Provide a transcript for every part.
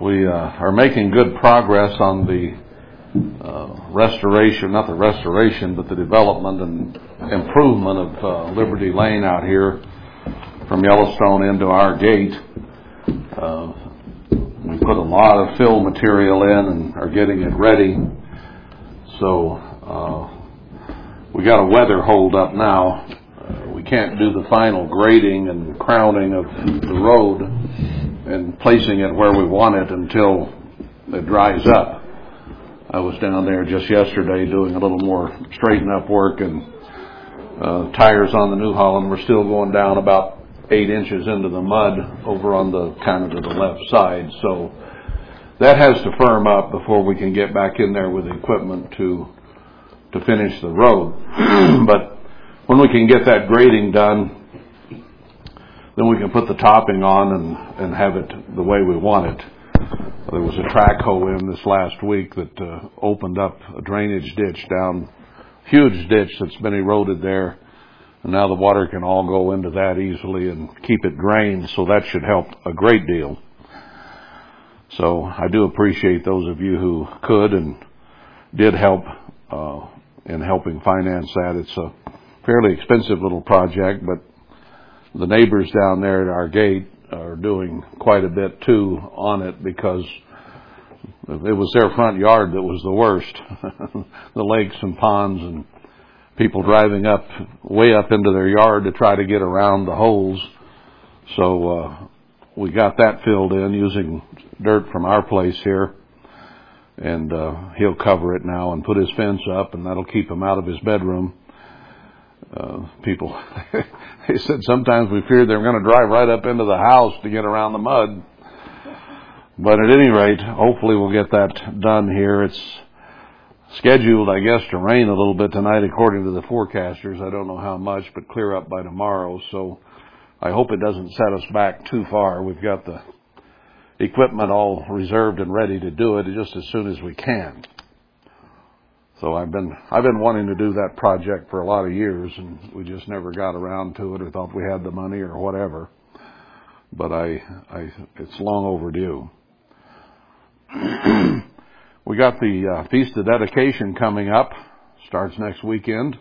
We uh, are making good progress on the uh, restoration, not the restoration, but the development and improvement of uh, Liberty Lane out here from Yellowstone into our gate. Uh, we put a lot of fill material in and are getting it ready. So uh, we got a weather hold up now. Uh, we can't do the final grading and crowning of the road and placing it where we want it until it dries up. I was down there just yesterday doing a little more straighten up work and uh, tires on the New Holland were still going down about eight inches into the mud over on the kind of to the left side. So that has to firm up before we can get back in there with equipment to to finish the road. but when we can get that grading done, then we can put the topping on and, and have it the way we want it. There was a track hoe in this last week that uh, opened up a drainage ditch down, huge ditch that's been eroded there. And now the water can all go into that easily and keep it drained, so that should help a great deal. So I do appreciate those of you who could and did help uh, in helping finance that. It's a fairly expensive little project, but the neighbors down there at our gate are doing quite a bit too on it because it was their front yard that was the worst. the lakes and ponds and people driving up way up into their yard to try to get around the holes. So uh, we got that filled in using dirt from our place here, and uh, he'll cover it now and put his fence up, and that'll keep him out of his bedroom uh, people, they said sometimes we feared they were going to drive right up into the house to get around the mud. But at any rate, hopefully we'll get that done here. It's scheduled, I guess, to rain a little bit tonight according to the forecasters. I don't know how much, but clear up by tomorrow. So I hope it doesn't set us back too far. We've got the equipment all reserved and ready to do it just as soon as we can. So I've been I've been wanting to do that project for a lot of years, and we just never got around to it, or thought we had the money, or whatever. But I, I it's long overdue. we got the uh, feast of dedication coming up. Starts next weekend.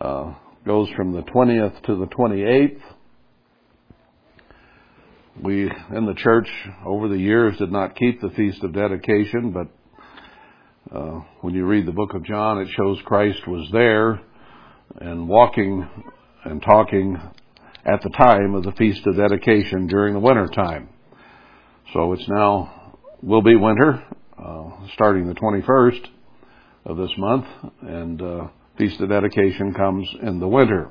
Uh, goes from the 20th to the 28th. We in the church over the years did not keep the feast of dedication, but uh, when you read the book of John, it shows Christ was there and walking and talking at the time of the Feast of Dedication during the winter time. So it's now, will be winter, uh, starting the 21st of this month, and uh, Feast of Dedication comes in the winter.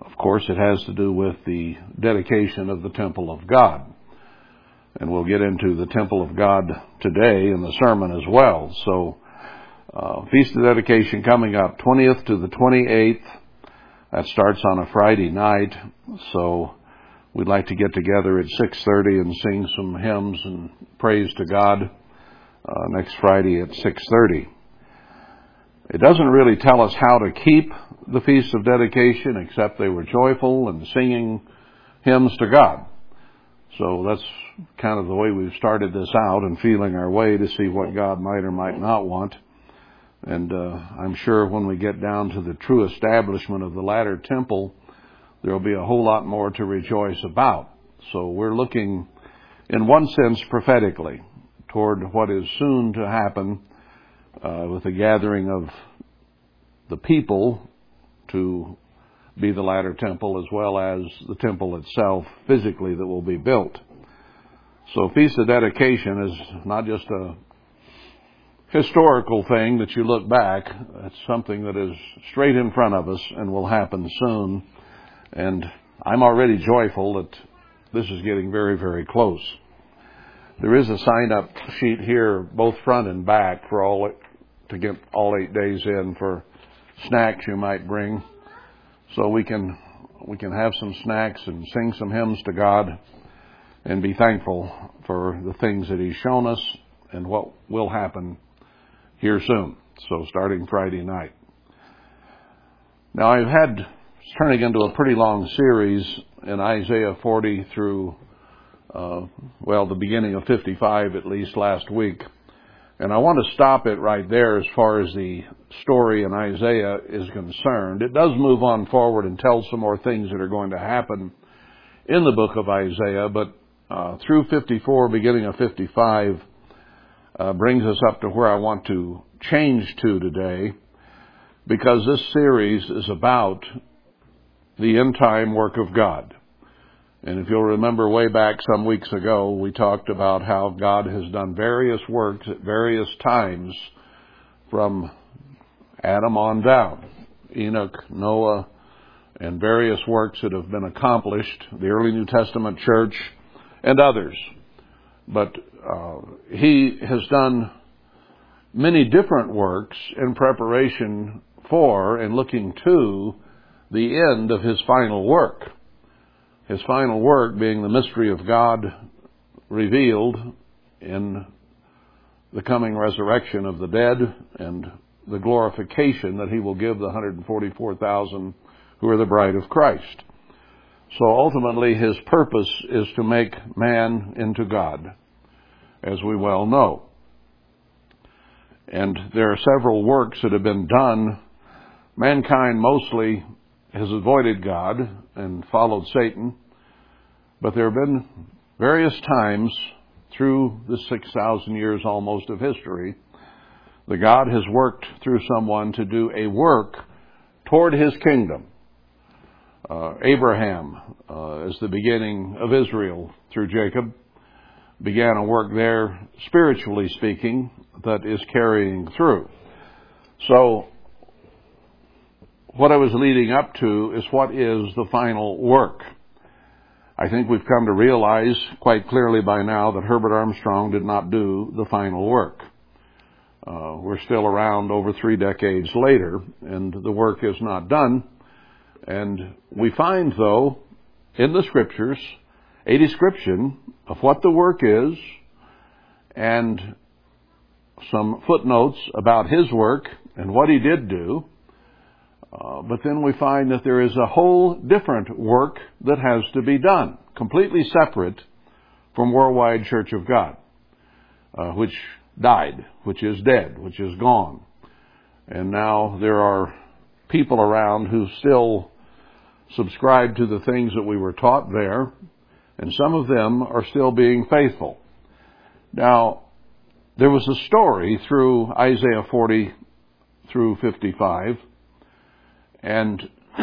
Of course, it has to do with the dedication of the temple of God and we'll get into the temple of God today in the sermon as well. So, uh, Feast of Dedication coming up 20th to the 28th. That starts on a Friday night. So, we'd like to get together at 6:30 and sing some hymns and praise to God uh, next Friday at 6:30. It doesn't really tell us how to keep the Feast of Dedication, except they were joyful and singing hymns to God. So that's kind of the way we've started this out and feeling our way to see what God might or might not want. And uh, I'm sure when we get down to the true establishment of the latter temple, there'll be a whole lot more to rejoice about. So we're looking, in one sense, prophetically toward what is soon to happen uh, with the gathering of the people to be the latter temple as well as the temple itself physically that will be built. So Feast of Dedication is not just a historical thing that you look back. It's something that is straight in front of us and will happen soon. And I'm already joyful that this is getting very, very close. There is a sign up sheet here, both front and back, for all to get all eight days in for snacks you might bring so we can we can have some snacks and sing some hymns to God and be thankful for the things that He's shown us and what will happen here soon. So starting Friday night. Now I've had it's turning into a pretty long series in Isaiah 40 through uh, well, the beginning of 55 at least last week. And I want to stop it right there as far as the story in Isaiah is concerned. It does move on forward and tell some more things that are going to happen in the book of Isaiah, but uh, through 54, beginning of 55, uh, brings us up to where I want to change to today, because this series is about the end time work of God. And if you'll remember way back some weeks ago, we talked about how God has done various works at various times from Adam on down. Enoch, Noah, and various works that have been accomplished, the early New Testament church, and others. But uh, he has done many different works in preparation for and looking to the end of his final work his final work being the mystery of God revealed in the coming resurrection of the dead and the glorification that he will give the 144,000 who are the bride of Christ. So ultimately his purpose is to make man into God, as we well know. And there are several works that have been done. Mankind mostly has avoided God and followed Satan, but there have been various times through the 6,000 years almost of history that God has worked through someone to do a work toward His kingdom. Uh, Abraham, uh, as the beginning of Israel through Jacob, began a work there, spiritually speaking, that is carrying through. So what I was leading up to is what is the final work. I think we've come to realize quite clearly by now that Herbert Armstrong did not do the final work. Uh, we're still around over three decades later, and the work is not done. And we find, though, in the scriptures, a description of what the work is and some footnotes about his work and what he did do uh, but then we find that there is a whole different work that has to be done, completely separate from Worldwide Church of God, uh, which died, which is dead, which is gone. And now there are people around who still subscribe to the things that we were taught there, and some of them are still being faithful. Now, there was a story through Isaiah 40 through 55 and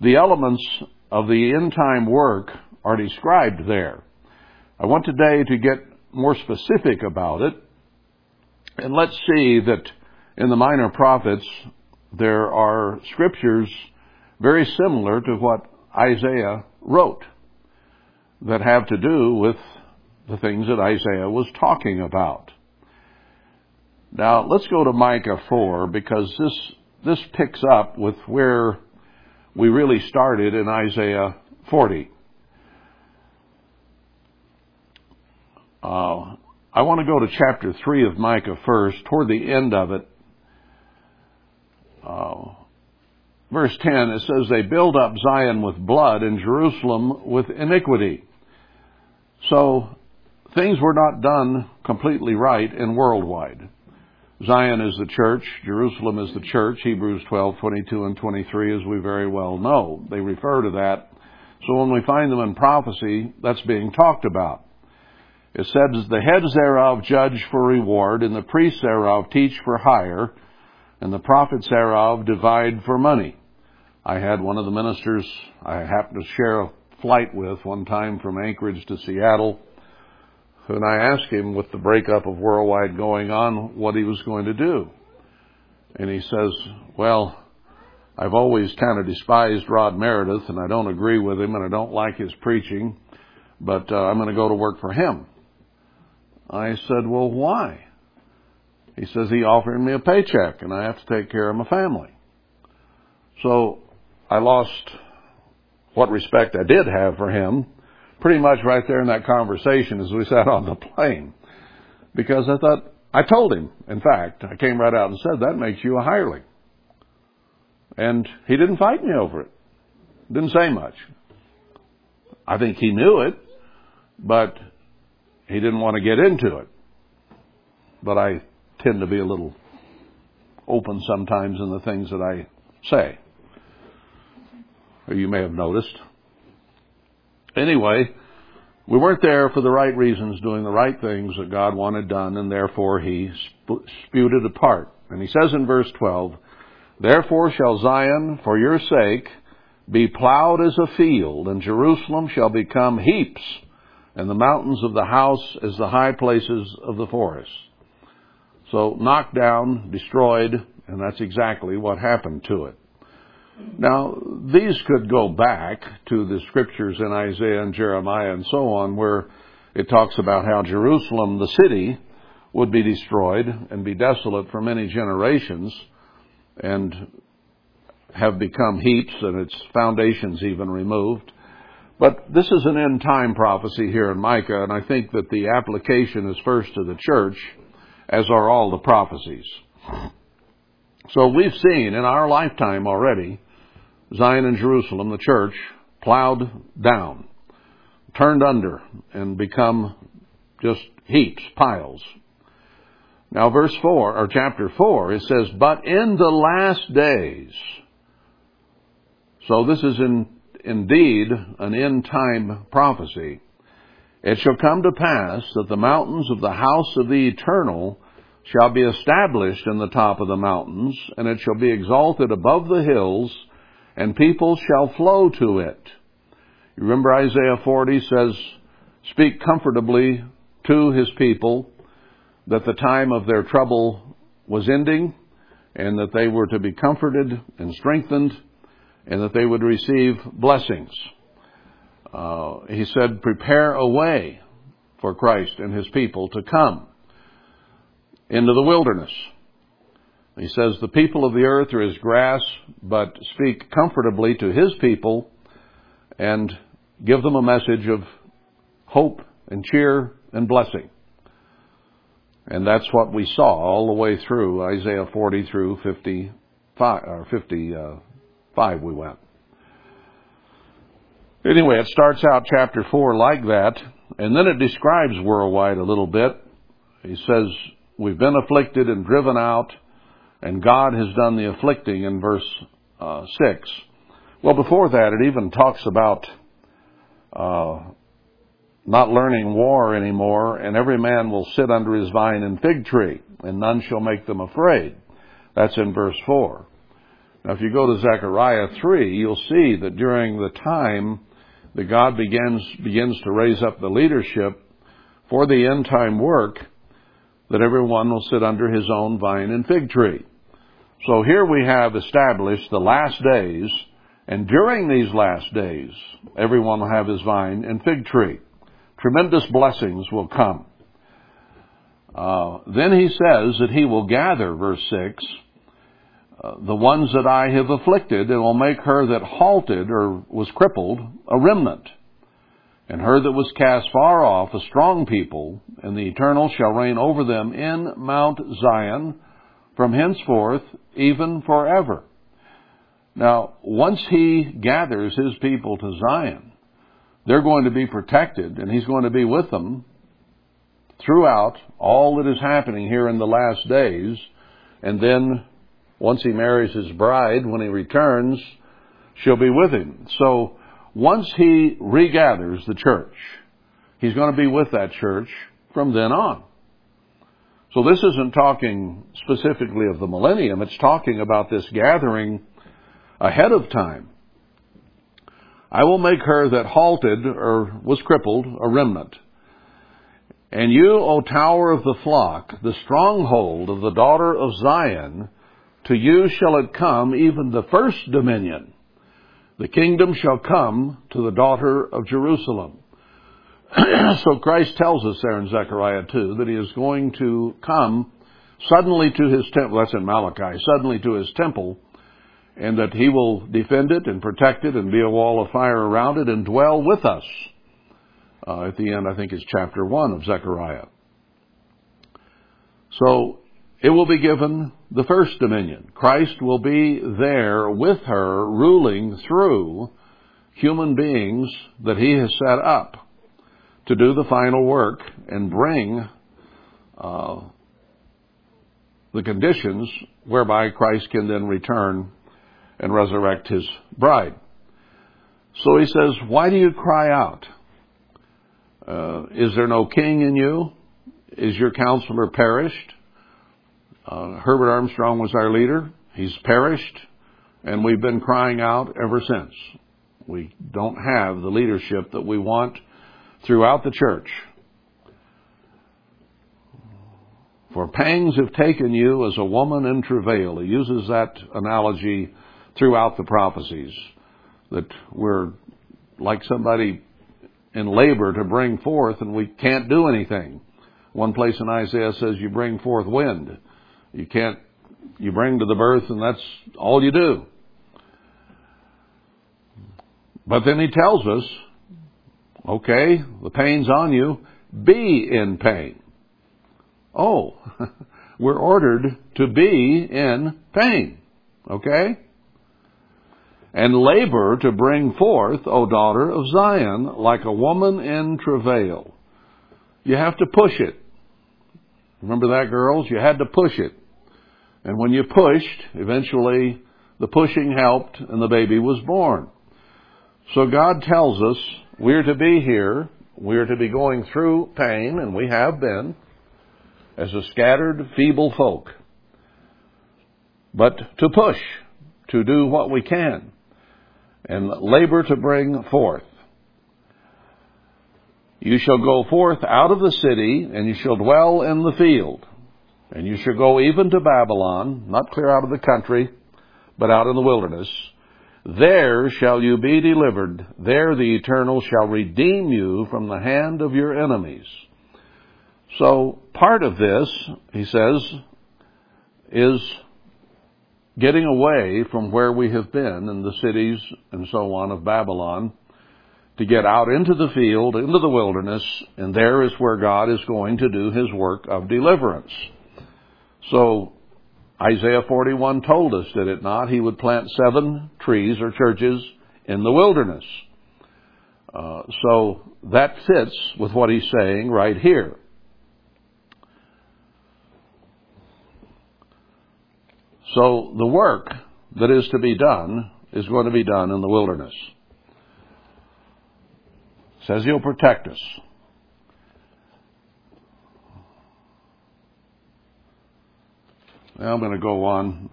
the elements of the end time work are described there. I want today to get more specific about it. And let's see that in the minor prophets, there are scriptures very similar to what Isaiah wrote that have to do with the things that Isaiah was talking about. Now, let's go to Micah 4 because this this picks up with where we really started in Isaiah 40. Uh, I want to go to chapter 3 of Micah first, toward the end of it. Uh, verse 10, it says, They build up Zion with blood and Jerusalem with iniquity. So, things were not done completely right in worldwide. Zion is the church, Jerusalem is the church, Hebrews 12, 22 and 23, as we very well know. They refer to that. So when we find them in prophecy, that's being talked about. It says, The heads thereof judge for reward, and the priests thereof teach for hire, and the prophets thereof divide for money. I had one of the ministers I happened to share a flight with one time from Anchorage to Seattle and I asked him, with the breakup of Worldwide going on, what he was going to do. And he says, Well, I've always kind of despised Rod Meredith, and I don't agree with him, and I don't like his preaching, but uh, I'm going to go to work for him. I said, Well, why? He says he offered me a paycheck, and I have to take care of my family. So I lost what respect I did have for him pretty much right there in that conversation as we sat on the plane. Because I thought, I told him, in fact, I came right out and said, that makes you a hireling. And he didn't fight me over it. Didn't say much. I think he knew it, but he didn't want to get into it. But I tend to be a little open sometimes in the things that I say. Or you may have noticed. Anyway, we weren't there for the right reasons, doing the right things that God wanted done, and therefore he spewed it apart. And he says in verse 12, Therefore shall Zion, for your sake, be plowed as a field, and Jerusalem shall become heaps, and the mountains of the house as the high places of the forest. So knocked down, destroyed, and that's exactly what happened to it. Now, these could go back to the scriptures in Isaiah and Jeremiah and so on, where it talks about how Jerusalem, the city, would be destroyed and be desolate for many generations and have become heaps and its foundations even removed. But this is an end time prophecy here in Micah, and I think that the application is first to the church, as are all the prophecies. So we've seen in our lifetime already Zion and Jerusalem, the church, plowed down, turned under, and become just heaps, piles. Now verse 4, or chapter 4, it says, But in the last days, so this is in, indeed an end time prophecy, it shall come to pass that the mountains of the house of the eternal shall be established in the top of the mountains, and it shall be exalted above the hills, and people shall flow to it. You remember Isaiah 40 says, Speak comfortably to his people that the time of their trouble was ending, and that they were to be comforted and strengthened, and that they would receive blessings. Uh, he said, Prepare a way for Christ and his people to come into the wilderness. He says, The people of the earth are as grass, but speak comfortably to his people and give them a message of hope and cheer and blessing. And that's what we saw all the way through Isaiah 40 through 55, or 55 uh, we went. Anyway, it starts out chapter 4 like that, and then it describes worldwide a little bit. He says, We've been afflicted and driven out, and God has done the afflicting in verse uh, 6. Well, before that, it even talks about uh, not learning war anymore, and every man will sit under his vine and fig tree, and none shall make them afraid. That's in verse 4. Now, if you go to Zechariah 3, you'll see that during the time that God begins, begins to raise up the leadership for the end time work, that everyone will sit under his own vine and fig tree. So here we have established the last days, and during these last days, everyone will have his vine and fig tree. Tremendous blessings will come. Uh, then he says that he will gather, verse 6, uh, the ones that I have afflicted, and will make her that halted or was crippled a remnant and her that was cast far off a strong people, and the Eternal shall reign over them in Mount Zion from henceforth, even forever. Now, once he gathers his people to Zion, they're going to be protected, and he's going to be with them throughout all that is happening here in the last days, and then once he marries his bride, when he returns, she'll be with him. So, once he regathers the church, he's going to be with that church from then on. So this isn't talking specifically of the millennium, it's talking about this gathering ahead of time. I will make her that halted or was crippled a remnant. And you, O tower of the flock, the stronghold of the daughter of Zion, to you shall it come, even the first dominion. The kingdom shall come to the daughter of Jerusalem. so Christ tells us there in Zechariah 2 that he is going to come suddenly to his temple, that's in Malachi, suddenly to his temple, and that he will defend it and protect it and be a wall of fire around it and dwell with us. Uh, at the end, I think it's chapter 1 of Zechariah. So it will be given the first dominion. Christ will be there with her, ruling through human beings that he has set up to do the final work and bring uh, the conditions whereby Christ can then return and resurrect his bride. So he says, Why do you cry out? Uh, is there no king in you? Is your counselor perished? Uh, Herbert Armstrong was our leader. He's perished, and we've been crying out ever since. We don't have the leadership that we want throughout the church. For pangs have taken you as a woman in travail. He uses that analogy throughout the prophecies that we're like somebody in labor to bring forth and we can't do anything. One place in Isaiah says you bring forth wind. You can't, you bring to the birth and that's all you do. But then he tells us, okay, the pain's on you, be in pain. Oh, we're ordered to be in pain. Okay? And labor to bring forth, O daughter of Zion, like a woman in travail. You have to push it. Remember that, girls? You had to push it. And when you pushed, eventually the pushing helped and the baby was born. So God tells us we're to be here, we're to be going through pain, and we have been as a scattered, feeble folk. But to push, to do what we can, and labor to bring forth. You shall go forth out of the city, and you shall dwell in the field. And you shall go even to Babylon, not clear out of the country, but out in the wilderness. There shall you be delivered. There the Eternal shall redeem you from the hand of your enemies. So part of this, he says, is getting away from where we have been in the cities and so on of Babylon to get out into the field, into the wilderness, and there is where God is going to do his work of deliverance. So Isaiah 41 told us, did it not? He would plant seven trees or churches in the wilderness. Uh, so that fits with what he's saying right here. So the work that is to be done is going to be done in the wilderness. Says he'll protect us. I'm going to go on.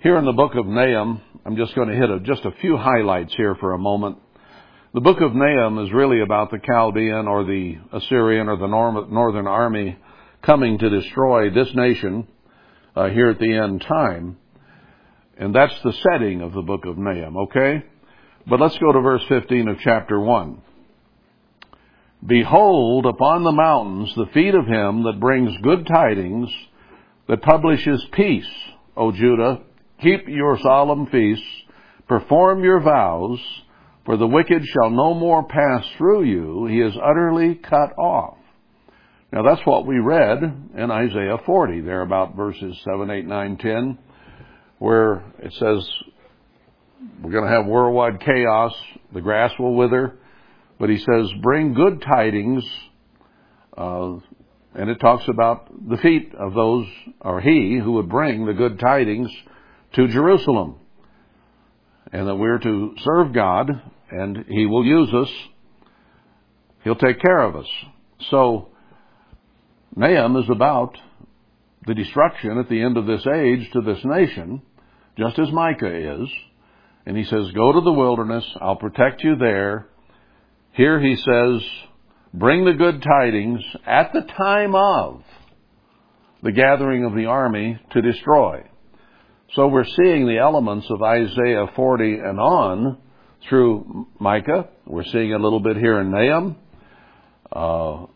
Here in the book of Nahum, I'm just going to hit a, just a few highlights here for a moment. The book of Nahum is really about the Chaldean or the Assyrian or the northern army coming to destroy this nation uh, here at the end time. And that's the setting of the book of Nahum, okay? But let's go to verse 15 of chapter 1. Behold upon the mountains the feet of him that brings good tidings, that publishes peace, O Judah. Keep your solemn feasts, perform your vows, for the wicked shall no more pass through you. He is utterly cut off. Now that's what we read in Isaiah 40, there about verses 7, 8, 9, 10, where it says we're going to have worldwide chaos, the grass will wither, but he says, bring good tidings, uh, and it talks about the feet of those, or he who would bring the good tidings to Jerusalem. And that we're to serve God, and he will use us. He'll take care of us. So, Nahum is about the destruction at the end of this age to this nation, just as Micah is. And he says, Go to the wilderness, I'll protect you there. Here he says, Bring the good tidings at the time of the gathering of the army to destroy. So we're seeing the elements of Isaiah 40 and on through Micah. We're seeing a little bit here in Nahum. Uh,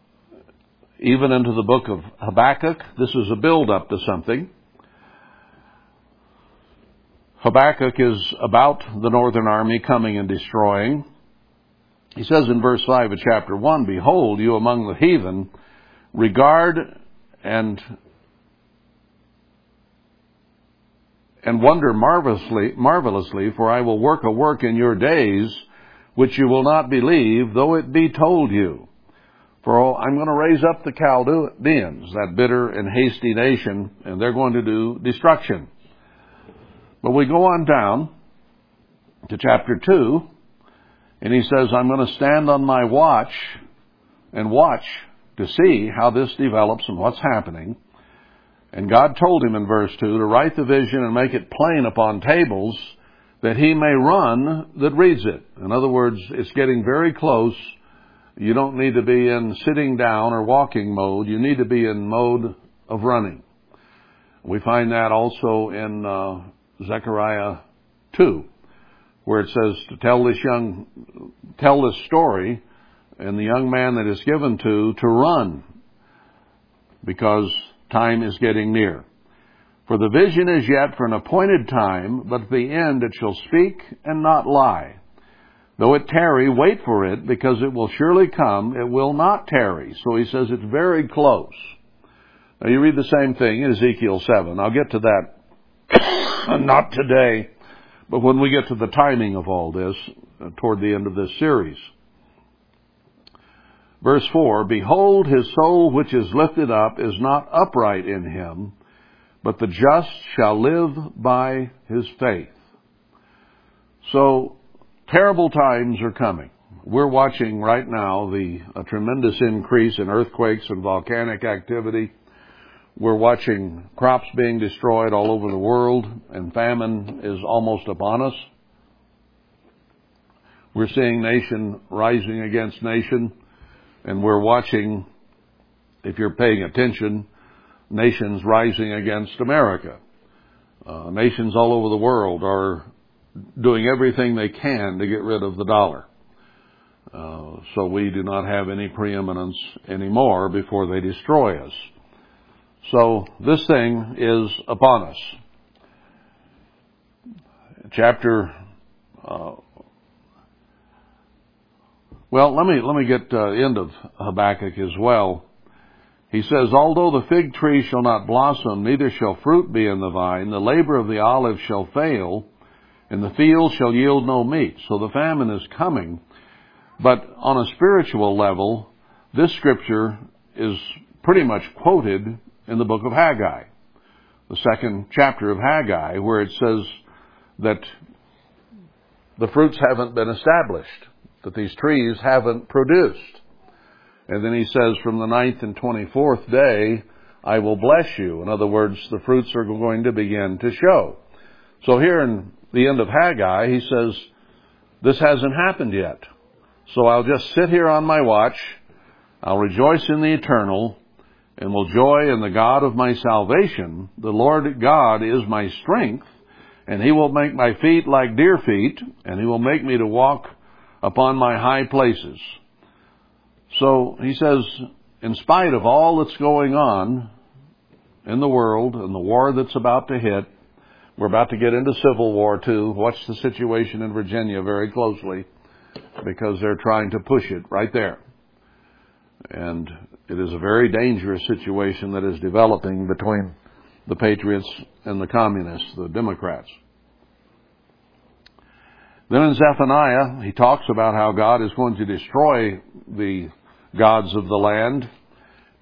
even into the book of Habakkuk. This is a build up to something. Habakkuk is about the northern army coming and destroying. He says in verse 5 of chapter 1, Behold, you among the heathen regard and and wonder marvelously, marvelously, for I will work a work in your days which you will not believe, though it be told you. For I'm going to raise up the Chaldeans, that bitter and hasty nation, and they're going to do destruction. But we go on down to chapter 2, and he says, I'm going to stand on my watch and watch to see how this develops and what's happening. And God told him in verse 2 to write the vision and make it plain upon tables that he may run that reads it. In other words, it's getting very close you don't need to be in sitting down or walking mode. You need to be in mode of running. We find that also in uh, Zechariah 2, where it says to tell this young, tell this story, and the young man that is given to, to run, because time is getting near. For the vision is yet for an appointed time, but at the end it shall speak and not lie. Though it tarry, wait for it, because it will surely come. It will not tarry. So he says it's very close. Now you read the same thing in Ezekiel 7. I'll get to that. not today, but when we get to the timing of all this, uh, toward the end of this series. Verse 4, Behold, his soul which is lifted up is not upright in him, but the just shall live by his faith. So, Terrible times are coming. We're watching right now the a tremendous increase in earthquakes and volcanic activity. We're watching crops being destroyed all over the world, and famine is almost upon us. We're seeing nation rising against nation, and we're watching, if you're paying attention, nations rising against America. Uh, nations all over the world are doing everything they can to get rid of the dollar. Uh, so we do not have any preeminence anymore before they destroy us. So this thing is upon us. Chapter. Uh, well, let me let me get uh, end of Habakkuk as well. He says, Although the fig tree shall not blossom, neither shall fruit be in the vine, the labor of the olive shall fail, and the field shall yield no meat. So the famine is coming. But on a spiritual level, this scripture is pretty much quoted in the book of Haggai, the second chapter of Haggai, where it says that the fruits haven't been established, that these trees haven't produced. And then he says, from the ninth and 24th day, I will bless you. In other words, the fruits are going to begin to show. So here in the end of Haggai, he says, this hasn't happened yet. So I'll just sit here on my watch. I'll rejoice in the eternal and will joy in the God of my salvation. The Lord God is my strength and he will make my feet like deer feet and he will make me to walk upon my high places. So he says, in spite of all that's going on in the world and the war that's about to hit, we're about to get into civil war too. Watch the situation in Virginia very closely because they're trying to push it right there. And it is a very dangerous situation that is developing between the patriots and the communists, the Democrats. Then in Zephaniah, he talks about how God is going to destroy the gods of the land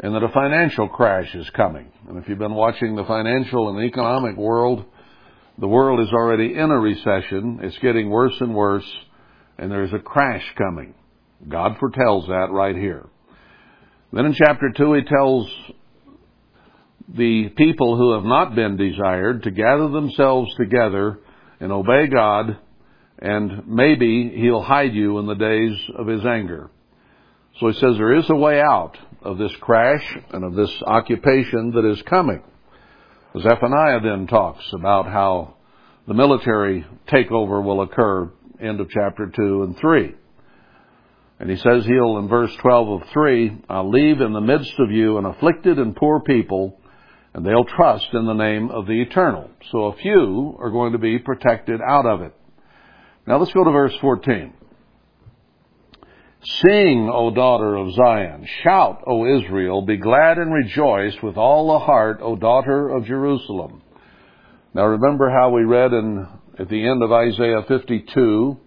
and that a financial crash is coming. And if you've been watching the financial and economic world, the world is already in a recession. It's getting worse and worse, and there's a crash coming. God foretells that right here. Then in chapter 2, he tells the people who have not been desired to gather themselves together and obey God, and maybe he'll hide you in the days of his anger. So he says there is a way out of this crash and of this occupation that is coming. Zephaniah then talks about how the military takeover will occur, end of chapter 2 and 3. And he says he'll, in verse 12 of 3, I'll leave in the midst of you an afflicted and poor people, and they'll trust in the name of the eternal. So a few are going to be protected out of it. Now let's go to verse 14. Sing, O daughter of Zion. Shout, O Israel. Be glad and rejoice with all the heart, O daughter of Jerusalem. Now remember how we read in, at the end of Isaiah 52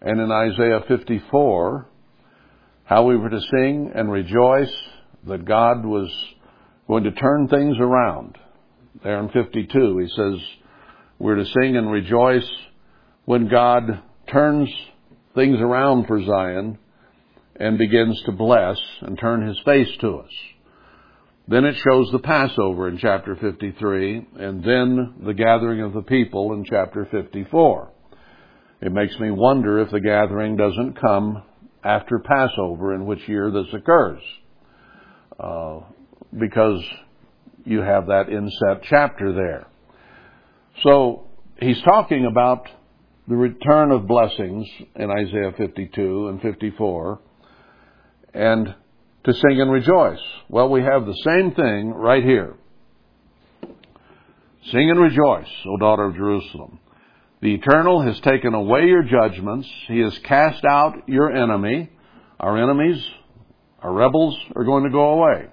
and in Isaiah 54 how we were to sing and rejoice that God was going to turn things around. There in 52, he says, we're to sing and rejoice when God turns things around for Zion and begins to bless and turn his face to us. Then it shows the Passover in chapter 53, and then the gathering of the people in chapter 54. It makes me wonder if the gathering doesn't come after Passover, in which year this occurs. Uh, because you have that inset chapter there. So he's talking about the return of blessings in Isaiah 52 and 54 and to sing and rejoice. Well, we have the same thing right here. Sing and rejoice, O daughter of Jerusalem. The Eternal has taken away your judgments. He has cast out your enemy. Our enemies, our rebels, are going to go away.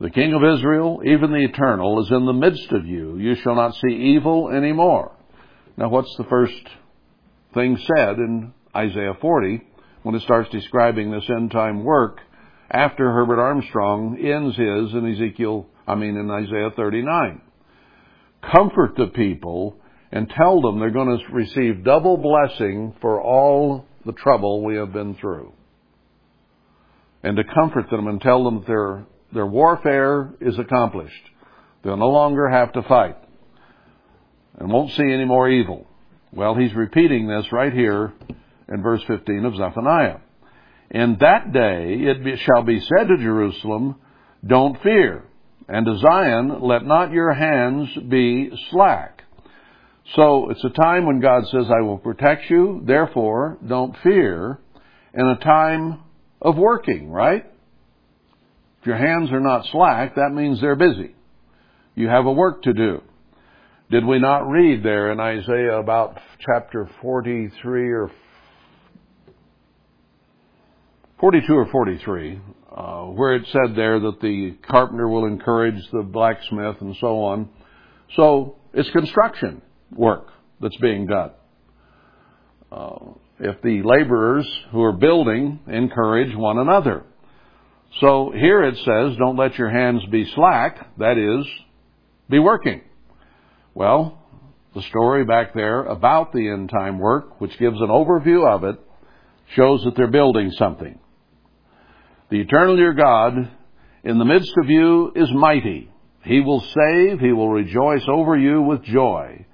The King of Israel, even the Eternal, is in the midst of you. You shall not see evil anymore. Now, what's the first thing said in Isaiah 40 when it starts describing this end time work after Herbert Armstrong ends his in Ezekiel, I mean in Isaiah 39? Comfort the people and tell them they're going to receive double blessing for all the trouble we have been through. And to comfort them and tell them that their, their warfare is accomplished. They'll no longer have to fight and won't see any more evil. Well, he's repeating this right here in verse 15 of Zephaniah. In that day it shall be said to Jerusalem, Don't fear, and to Zion, Let not your hands be slack. So it's a time when God says, I will protect you, therefore don't fear, and a time of working, right? If your hands are not slack, that means they're busy. You have a work to do. Did we not read there in Isaiah about chapter 43 or 42 or 43, uh, where it said there that the carpenter will encourage the blacksmith and so on. So it's construction work that's being done. Uh, if the laborers who are building encourage one another. So here it says, don't let your hands be slack, that is, be working. Well, the story back there about the end time work, which gives an overview of it, shows that they're building something. The eternal your God in the midst of you is mighty. He will save, he will rejoice over you with joy.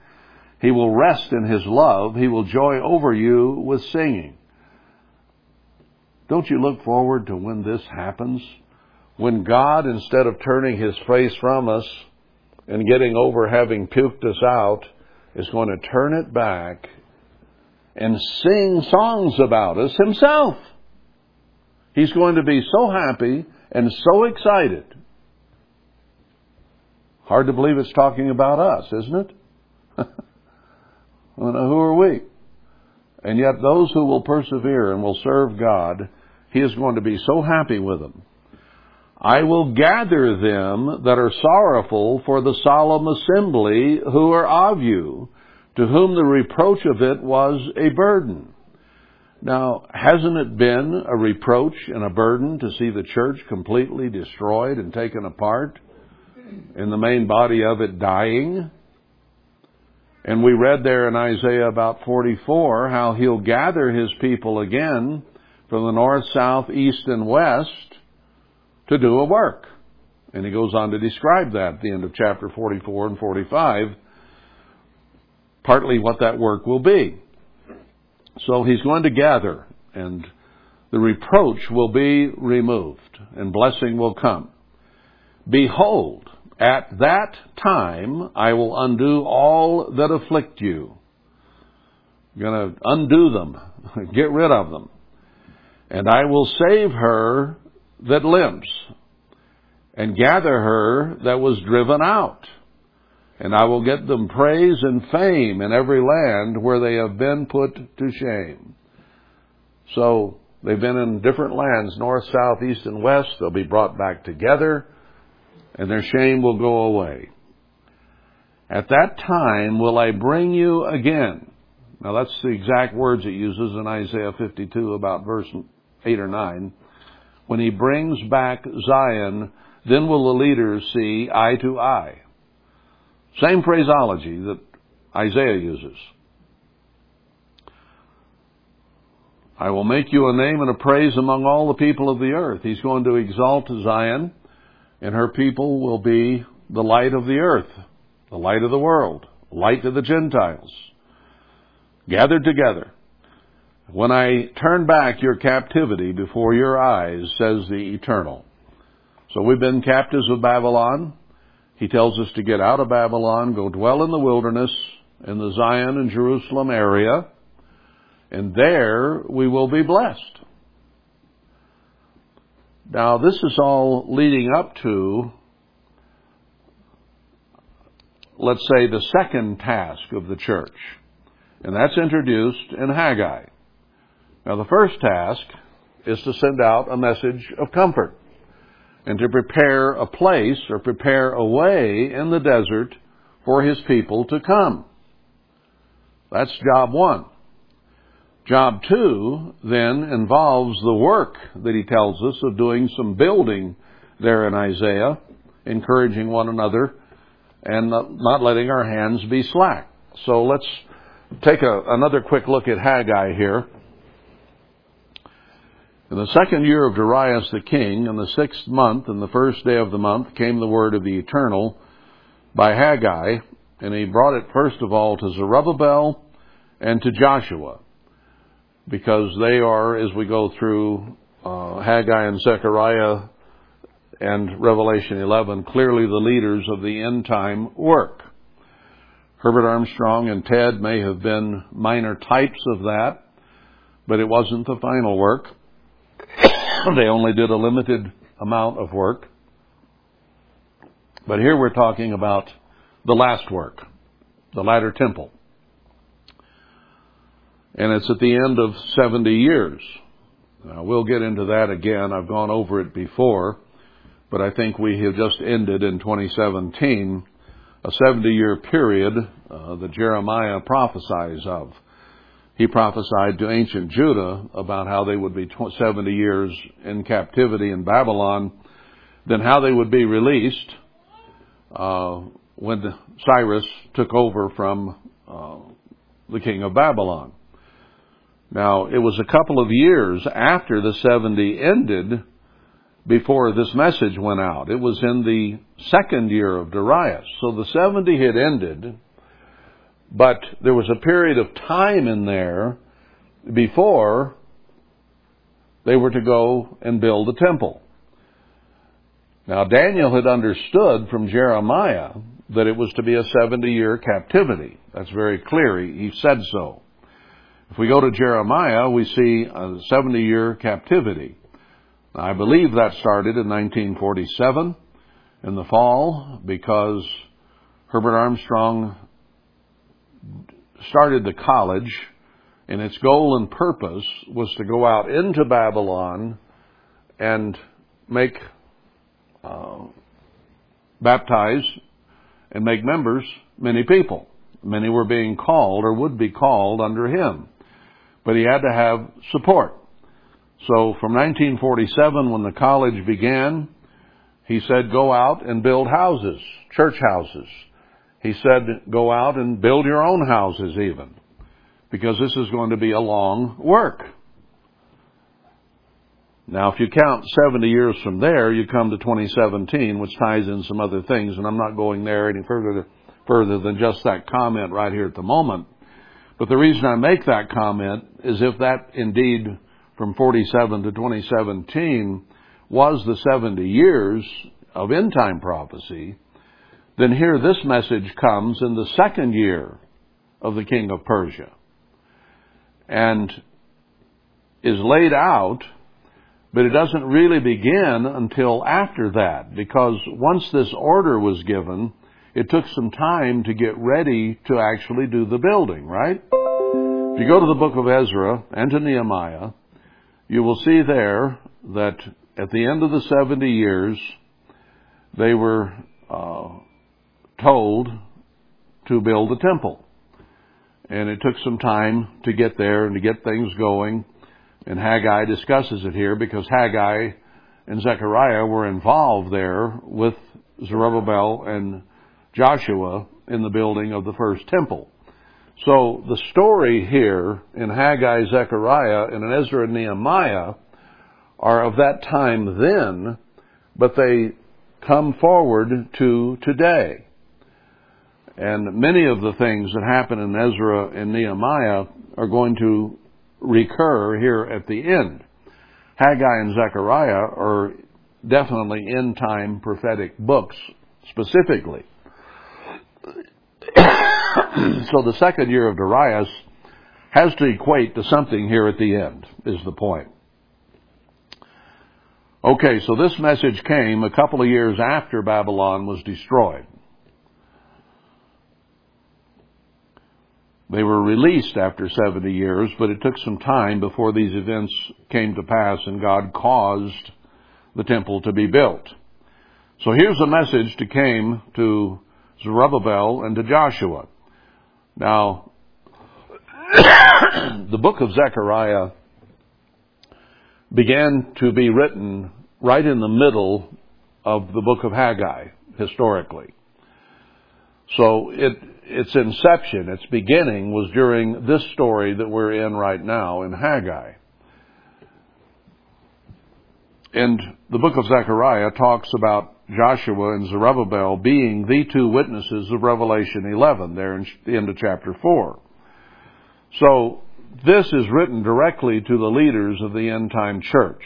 He will rest in His love. He will joy over you with singing. Don't you look forward to when this happens? When God, instead of turning His face from us and getting over having puked us out, is going to turn it back and sing songs about us Himself. He's going to be so happy and so excited. Hard to believe it's talking about us, isn't it? Well, who are we? And yet those who will persevere and will serve God, He is going to be so happy with them. I will gather them that are sorrowful for the solemn assembly who are of you, to whom the reproach of it was a burden. Now, hasn't it been a reproach and a burden to see the church completely destroyed and taken apart, and the main body of it dying? And we read there in Isaiah about 44 how he'll gather his people again from the north, south, east, and west to do a work. And he goes on to describe that at the end of chapter 44 and 45, partly what that work will be. So he's going to gather, and the reproach will be removed, and blessing will come. Behold, at that time I will undo all that afflict you. I'm going to undo them, get rid of them. And I will save her that limps, and gather her that was driven out. And I will get them praise and fame in every land where they have been put to shame. So, they've been in different lands, north, south, east, and west. They'll be brought back together and their shame will go away. At that time will I bring you again. Now that's the exact words it uses in Isaiah 52 about verse 8 or 9, when he brings back Zion, then will the leaders see eye to eye. Same phraseology that Isaiah uses. I will make you a name and a praise among all the people of the earth. He's going to exalt Zion, and her people will be the light of the earth, the light of the world, light to the Gentiles, gathered together. When I turn back your captivity before your eyes, says the Eternal. So we've been captives of Babylon. He tells us to get out of Babylon, go dwell in the wilderness, in the Zion and Jerusalem area, and there we will be blessed. Now, this is all leading up to, let's say, the second task of the church, and that's introduced in Haggai. Now, the first task is to send out a message of comfort and to prepare a place or prepare a way in the desert for his people to come. That's job one. Job two then involves the work that he tells us of doing some building there in Isaiah, encouraging one another and not letting our hands be slack. So let's take a, another quick look at Haggai here. In the second year of Darius the king, in the sixth month, in the first day of the month, came the word of the Eternal by Haggai, and he brought it first of all to Zerubbabel and to Joshua because they are, as we go through uh, Haggai and Zechariah and Revelation 11, clearly the leaders of the end time work. Herbert Armstrong and Ted may have been minor types of that, but it wasn't the final work. they only did a limited amount of work. But here we're talking about the last work, the latter temple and it's at the end of 70 years. Now, we'll get into that again. I've gone over it before, but I think we have just ended in 2017 a 70 year period uh, that Jeremiah prophesies of. He prophesied to ancient Judah about how they would be 70 years in captivity in Babylon, then how they would be released uh, when Cyrus took over from uh, the king of Babylon. Now, it was a couple of years after the 70 ended before this message went out. It was in the second year of Darius. So the 70 had ended, but there was a period of time in there before they were to go and build the temple. Now, Daniel had understood from Jeremiah that it was to be a 70 year captivity. That's very clear. He said so. If we go to Jeremiah, we see a 70 year captivity. I believe that started in 1947 in the fall because Herbert Armstrong started the college and its goal and purpose was to go out into Babylon and make, uh, baptize and make members many people. Many were being called or would be called under him but he had to have support. So from 1947, when the college began, he said, go out and build houses, church houses. He said, go out and build your own houses even, because this is going to be a long work. Now, if you count 70 years from there, you come to 2017, which ties in some other things, and I'm not going there any further, further than just that comment right here at the moment. But the reason I make that comment is if that indeed from 47 to 2017 was the 70 years of end time prophecy, then here this message comes in the second year of the king of Persia and is laid out, but it doesn't really begin until after that because once this order was given, it took some time to get ready to actually do the building, right? If you go to the book of Ezra and to Nehemiah, you will see there that at the end of the 70 years, they were uh, told to build a temple. And it took some time to get there and to get things going. And Haggai discusses it here because Haggai and Zechariah were involved there with Zerubbabel and Joshua in the building of the first temple. So the story here in Haggai, Zechariah, and in Ezra and Nehemiah are of that time then, but they come forward to today. And many of the things that happen in Ezra and Nehemiah are going to recur here at the end. Haggai and Zechariah are definitely end time prophetic books specifically. so the second year of Darius has to equate to something here at the end, is the point. Okay, so this message came a couple of years after Babylon was destroyed. They were released after 70 years, but it took some time before these events came to pass and God caused the temple to be built. So here's a message to came to Zerubbabel and to Joshua. Now, the book of Zechariah began to be written right in the middle of the book of Haggai, historically. So it, its inception, its beginning was during this story that we're in right now in Haggai. And the book of Zechariah talks about Joshua and Zerubbabel being the two witnesses of Revelation 11 there in the end of chapter 4. So this is written directly to the leaders of the end time church.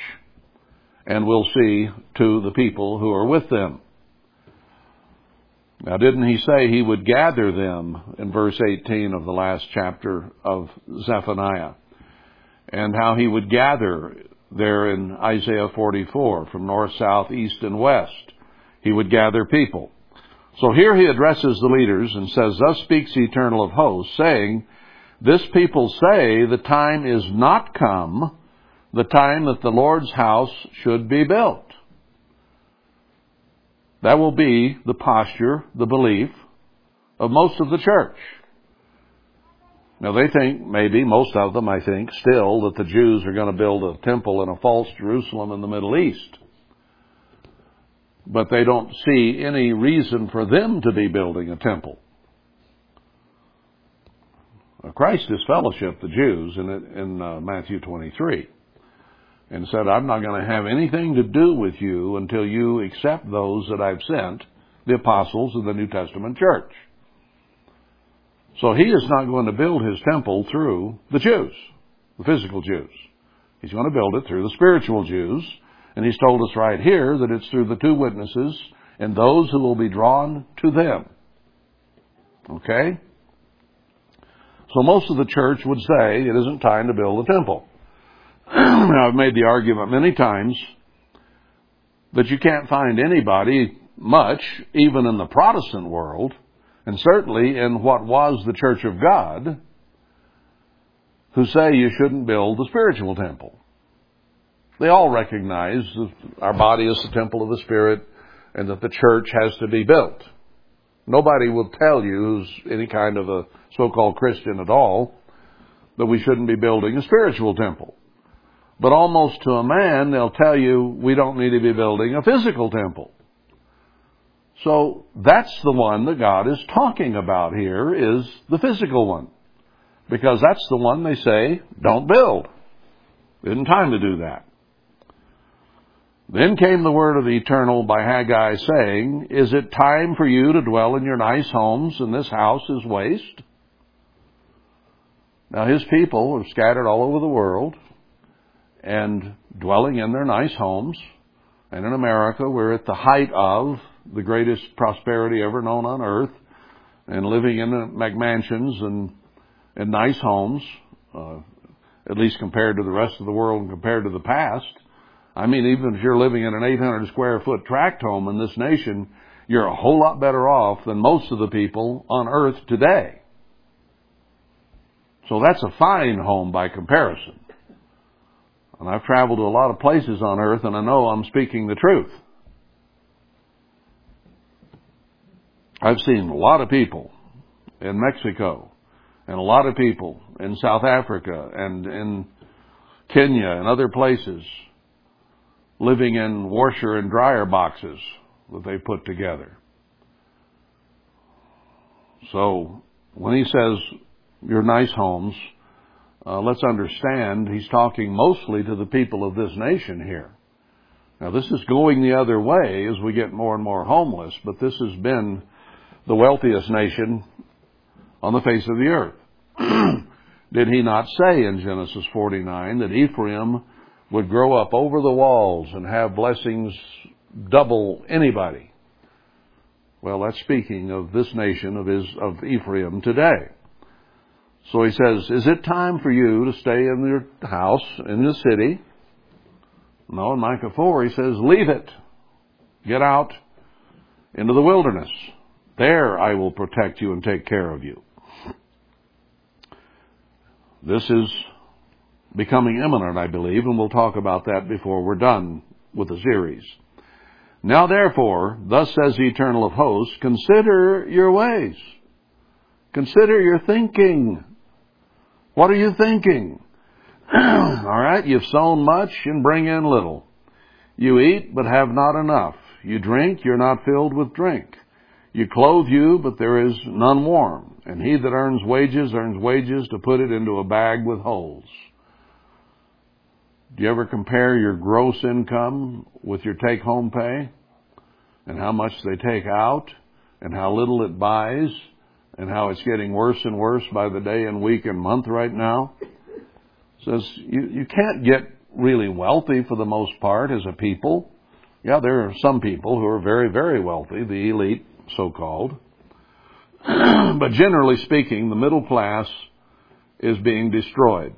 And we'll see to the people who are with them. Now, didn't he say he would gather them in verse 18 of the last chapter of Zephaniah? And how he would gather there in Isaiah 44 from north, south, east, and west. He would gather people. So here he addresses the leaders and says, Thus speaks the eternal of hosts, saying, This people say the time is not come, the time that the Lord's house should be built. That will be the posture, the belief of most of the church. Now they think, maybe, most of them I think, still, that the Jews are going to build a temple in a false Jerusalem in the Middle East. But they don't see any reason for them to be building a temple. Christ is the Jews in, in uh, Matthew 23 and said, I'm not going to have anything to do with you until you accept those that I've sent, the apostles of the New Testament church. So he is not going to build his temple through the Jews, the physical Jews. He's going to build it through the spiritual Jews. And he's told us right here that it's through the two witnesses and those who will be drawn to them. Okay? So most of the church would say it isn't time to build a temple. now, I've made the argument many times that you can't find anybody much, even in the Protestant world, and certainly in what was the Church of God, who say you shouldn't build the spiritual temple. They all recognize that our body is the temple of the Spirit and that the church has to be built. Nobody will tell you who's any kind of a so-called Christian at all that we shouldn't be building a spiritual temple. But almost to a man, they'll tell you we don't need to be building a physical temple. So that's the one that God is talking about here is the physical one. Because that's the one they say, don't build. Isn't time to do that. Then came the word of the eternal by Haggai saying, Is it time for you to dwell in your nice homes and this house is waste? Now his people are scattered all over the world and dwelling in their nice homes. And in America, we're at the height of the greatest prosperity ever known on earth, and living in McMansions and in nice homes, uh, at least compared to the rest of the world and compared to the past. I mean, even if you're living in an 800 square foot tract home in this nation, you're a whole lot better off than most of the people on earth today. So that's a fine home by comparison. And I've traveled to a lot of places on earth and I know I'm speaking the truth. I've seen a lot of people in Mexico and a lot of people in South Africa and in Kenya and other places, living in washer and dryer boxes that they put together. So when he says your nice homes, uh, let's understand he's talking mostly to the people of this nation here. Now this is going the other way as we get more and more homeless, but this has been the wealthiest nation on the face of the earth. Did he not say in Genesis 49 that Ephraim would grow up over the walls and have blessings double anybody? Well, that's speaking of this nation of, his, of Ephraim today. So he says, Is it time for you to stay in your house, in the city? No, in Micah 4, he says, Leave it. Get out into the wilderness. There I will protect you and take care of you. This is becoming imminent, I believe, and we'll talk about that before we're done with the series. Now therefore, thus says the Eternal of Hosts, consider your ways. Consider your thinking. What are you thinking? All right, you've sown much and bring in little. You eat, but have not enough. You drink, you're not filled with drink. You clothe you, but there is none warm. And he that earns wages earns wages to put it into a bag with holes. Do you ever compare your gross income with your take home pay? And how much they take out? And how little it buys? And how it's getting worse and worse by the day and week and month right now? says you, you can't get really wealthy for the most part as a people. Yeah, there are some people who are very, very wealthy, the elite, so called. but generally speaking, the middle class is being destroyed.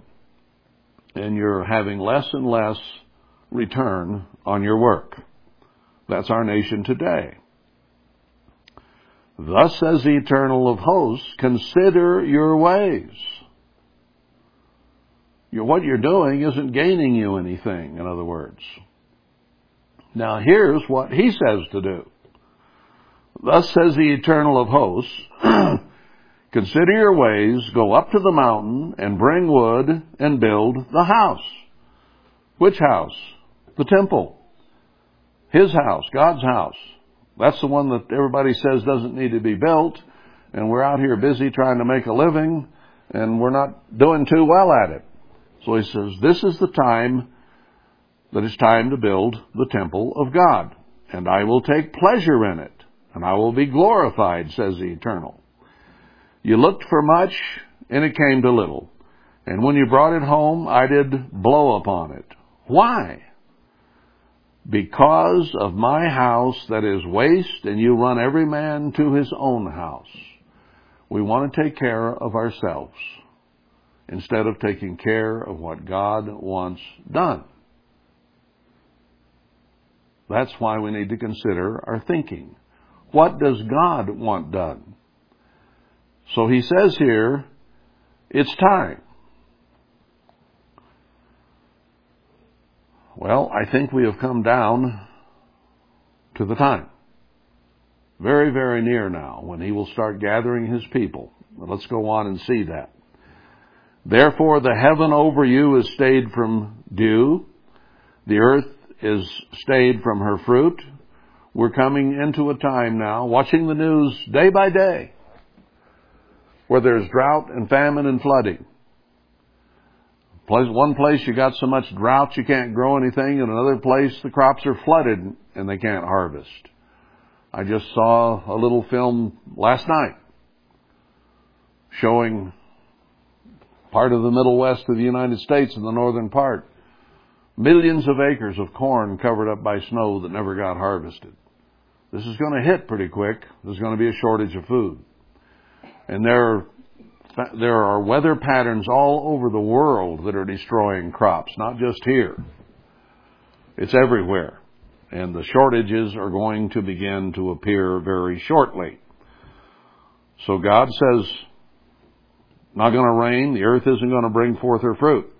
And you're having less and less return on your work. That's our nation today. Thus says the Eternal of hosts, consider your ways what you're doing isn't gaining you anything, in other words. Now here's what he says to do. Thus says the Eternal of hosts, Consider your ways, go up to the mountain, and bring wood, and build the house. Which house? The temple. His house, God's house. That's the one that everybody says doesn't need to be built, and we're out here busy trying to make a living, and we're not doing too well at it. So he says, This is the time that it's time to build the temple of God, and I will take pleasure in it, and I will be glorified, says the Eternal. You looked for much, and it came to little. And when you brought it home, I did blow upon it. Why? Because of my house that is waste, and you run every man to his own house. We want to take care of ourselves instead of taking care of what God wants done. That's why we need to consider our thinking. What does God want done? So he says here, it's time. Well, I think we have come down to the time. Very, very near now when he will start gathering his people. Let's go on and see that. Therefore the heaven over you is stayed from dew. The earth is stayed from her fruit. We're coming into a time now, watching the news day by day, where there's drought and famine and flooding. One place you got so much drought you can't grow anything, and another place the crops are flooded and they can't harvest. I just saw a little film last night showing part of the Middle West of the United States in the northern part. Millions of acres of corn covered up by snow that never got harvested. This is going to hit pretty quick. There's going to be a shortage of food. And there, there are weather patterns all over the world that are destroying crops, not just here. It's everywhere. And the shortages are going to begin to appear very shortly. So God says, not going to rain. The earth isn't going to bring forth her fruit.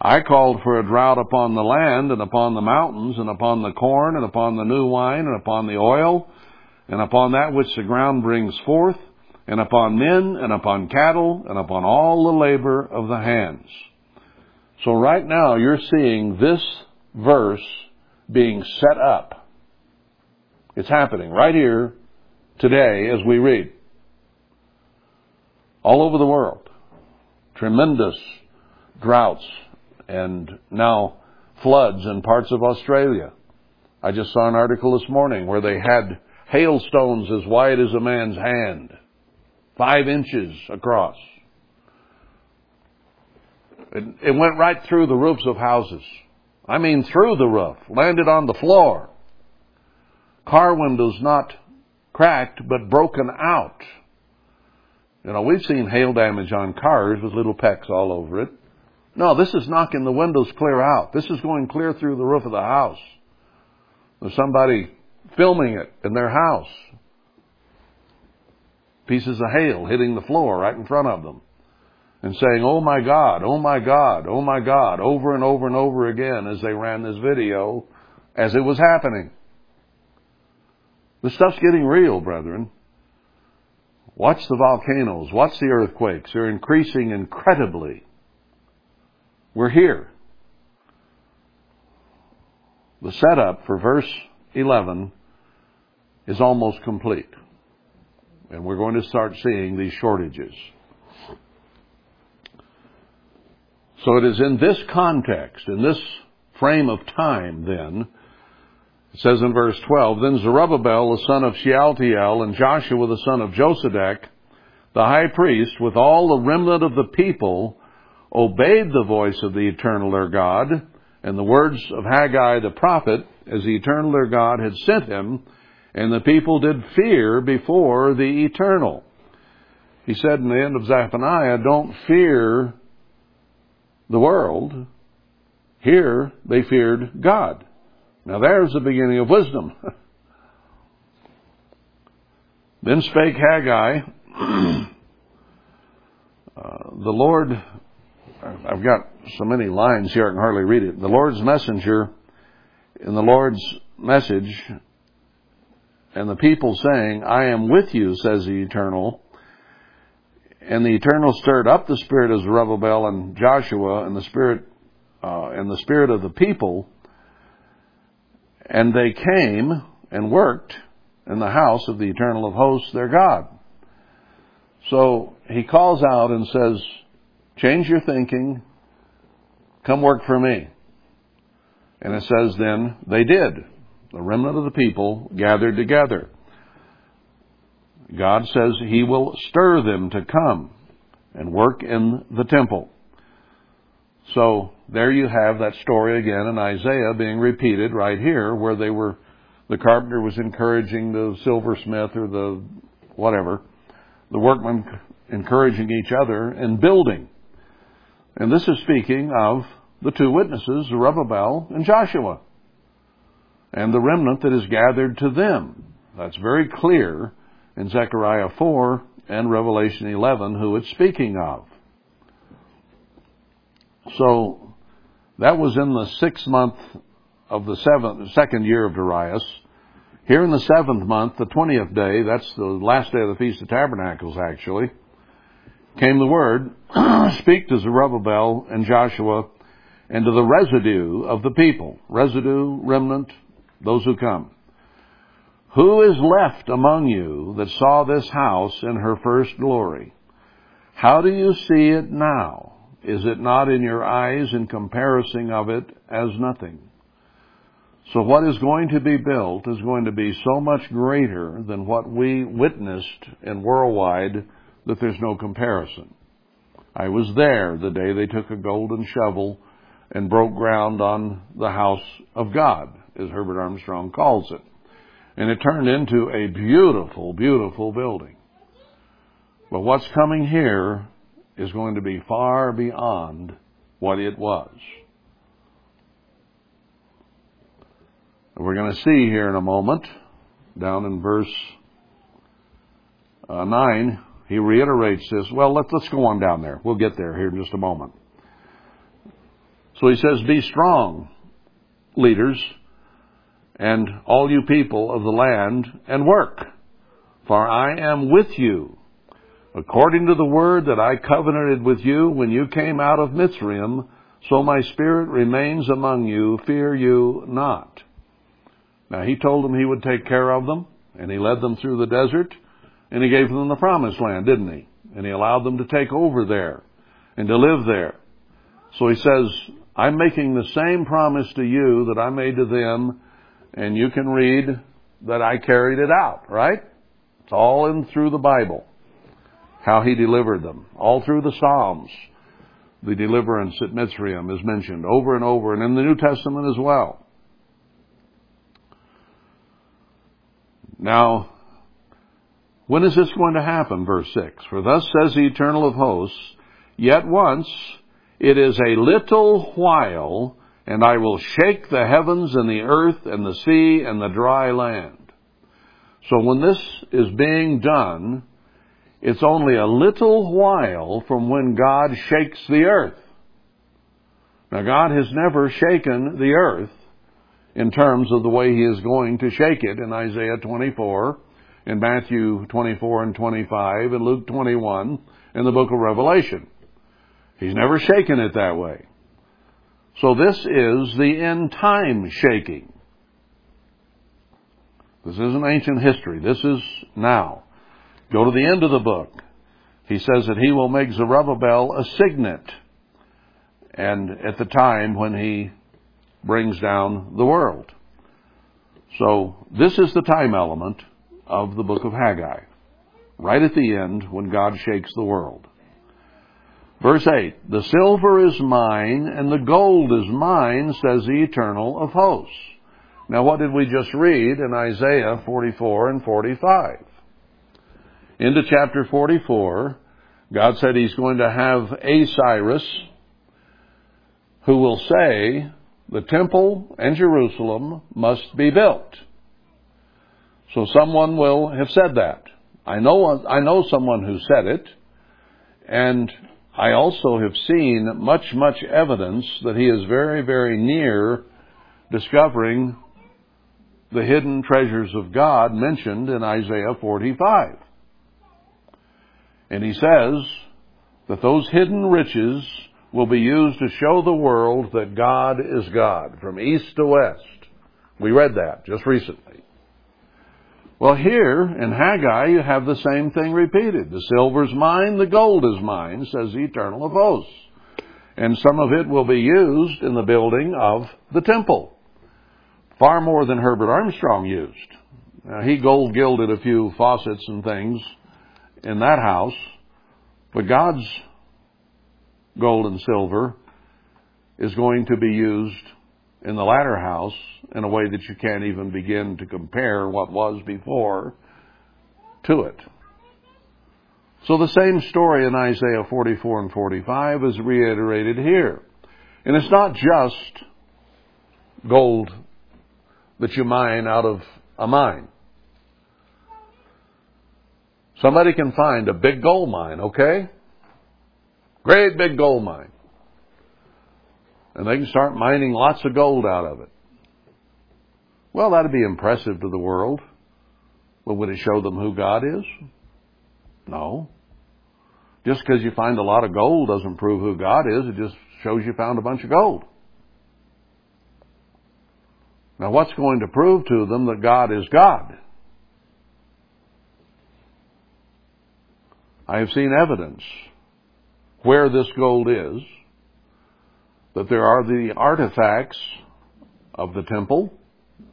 I called for a drought upon the land and upon the mountains and upon the corn and upon the new wine and upon the oil and upon that which the ground brings forth and upon men and upon cattle and upon all the labor of the hands. So right now you're seeing this verse being set up. It's happening right here today as we read. All over the world. Tremendous droughts and now floods in parts of Australia. I just saw an article this morning where they had hailstones as wide as a man's hand, five inches across. It, it went right through the roofs of houses. I mean through the roof, landed on the floor. Car windows not cracked, but broken out. You know, we've seen hail damage on cars with little pecks all over it. No, this is knocking the windows clear out. This is going clear through the roof of the house. There's somebody filming it in their house. Pieces of hail hitting the floor right in front of them. And saying, oh my God, oh my God, oh my God, over and over and over again as they ran this video as it was happening. The stuff's getting real, brethren. Watch the volcanoes. Watch the earthquakes. They're increasing incredibly. We're here. The setup for verse 11 is almost complete. And we're going to start seeing these shortages. So it is in this context, in this frame of time then, it says in verse 12, Then Zerubbabel the son of Shealtiel and Joshua the son of Josedek, the high priest, with all the remnant of the people, obeyed the voice of the eternal their God, and the words of Haggai the prophet, as the eternal their God had sent him, and the people did fear before the eternal. He said in the end of Zephaniah, don't fear the world. Here they feared God. Now there's the beginning of wisdom. then spake Haggai, uh, the Lord, I've got so many lines here I can hardly read it. The Lord's messenger in the Lord's message and the people saying, I am with you, says the Eternal. And the Eternal stirred up the spirit of Zerubbabel and Joshua and the spirit, uh, and the spirit of the people and they came and worked in the house of the eternal of hosts, their God. So he calls out and says, change your thinking, come work for me. And it says then, they did. The remnant of the people gathered together. God says he will stir them to come and work in the temple. So there you have that story again in Isaiah being repeated right here where they were, the carpenter was encouraging the silversmith or the whatever, the workmen encouraging each other in building. And this is speaking of the two witnesses, Zerubbabel and Joshua, and the remnant that is gathered to them. That's very clear in Zechariah 4 and Revelation 11 who it's speaking of. So that was in the sixth month of the seventh, second year of Darius. Here in the seventh month, the twentieth day, that's the last day of the Feast of Tabernacles actually, came the word, speak to Zerubbabel and Joshua and to the residue of the people, residue, remnant, those who come. Who is left among you that saw this house in her first glory? How do you see it now? Is it not in your eyes in comparison of it as nothing? So what is going to be built is going to be so much greater than what we witnessed in worldwide that there's no comparison. I was there the day they took a golden shovel and broke ground on the house of God, as Herbert Armstrong calls it. And it turned into a beautiful, beautiful building. But what's coming here is going to be far beyond what it was. We're going to see here in a moment, down in verse uh, 9, he reiterates this. Well, let's, let's go on down there. We'll get there here in just a moment. So he says, Be strong, leaders, and all you people of the land, and work, for I am with you according to the word that I covenanted with you when you came out of Mitzrayim, So my spirit remains among you, fear you not. Now he told them he would take care of them, and he led them through the desert, and he gave them the promised land, didn't he? And he allowed them to take over there and to live there. So he says, I'm making the same promise to you that I made to them, and you can read that I carried it out, right? It's all in through the Bible. How he delivered them. All through the Psalms. The deliverance at Mitzrayim is mentioned over and over, and in the New Testament as well. Now, when is this going to happen? Verse 6. For thus says the Eternal of hosts, Yet once it is a little while, and I will shake the heavens and the earth and the sea and the dry land. So when this is being done, it's only a little while from when God shakes the earth. Now God has never shaken the earth in terms of the way He is going to shake it in Isaiah 24, in Matthew 24 and 25, in Luke 21, in the book of Revelation. He's never shaken it that way. So this is the end time shaking. This isn't ancient history. This is now. Go to the end of the book. He says that he will make Zerubbabel a signet. And at the time when he brings down the world. So this is the time element of the book of Haggai. Right at the end when God shakes the world. Verse 8, The silver is mine and the gold is mine, says the Eternal of hosts. Now what did we just read in Isaiah 44 and 45? Into chapter 44, God said He's going to have a Cyrus who will say, the temple and Jerusalem must be built. So someone will have said that. I know, I know someone who said it, and I also have seen much, much evidence that he is very, very near discovering the hidden treasures of God mentioned in Isaiah 45. And he says that those hidden riches will be used to show the world that God is God from east to west. We read that just recently. Well, here in Haggai, you have the same thing repeated. The silver's mine, the gold is mine, says the Eternal of hosts. And some of it will be used in the building of the temple. Far more than Herbert Armstrong used. Now, he gold gilded a few faucets and things in that house, but God's gold and silver is going to be used in the latter house in a way that you can't even begin to compare what was before to it. So the same story in Isaiah 44 and 45 is reiterated here. And it's not just gold that you mine out of a mine. Somebody can find a big gold mine, okay? Great big gold mine. And they can start mining lots of gold out of it. Well, that'd be impressive to the world. But would it show them who God is? No. Just because you find a lot of gold doesn't prove who God is. It just shows you found a bunch of gold. Now, what's going to prove to them that God is God? I have seen evidence where this gold is, that there are the artifacts of the temple,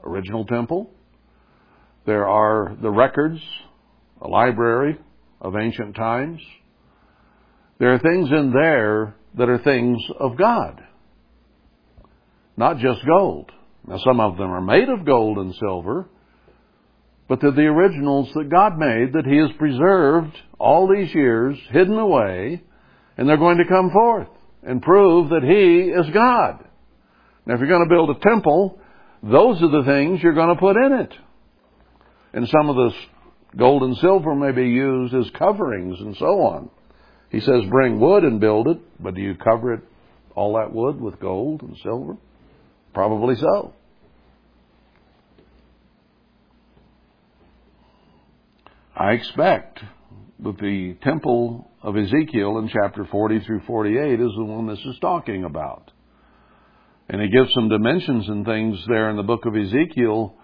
original temple. There are the records, a library of ancient times. There are things in there that are things of God, not just gold. Now, some of them are made of gold and silver, but they're the originals that God made that He has preserved all these years, hidden away, and they're going to come forth and prove that He is God. Now, if you're going to build a temple, those are the things you're going to put in it. And some of this gold and silver may be used as coverings and so on. He says, bring wood and build it, but do you cover it, all that wood, with gold and silver? Probably so. I expect that the temple of Ezekiel in chapter 40 through 48 is the one this is talking about. And he gives some dimensions and things there in the book of Ezekiel.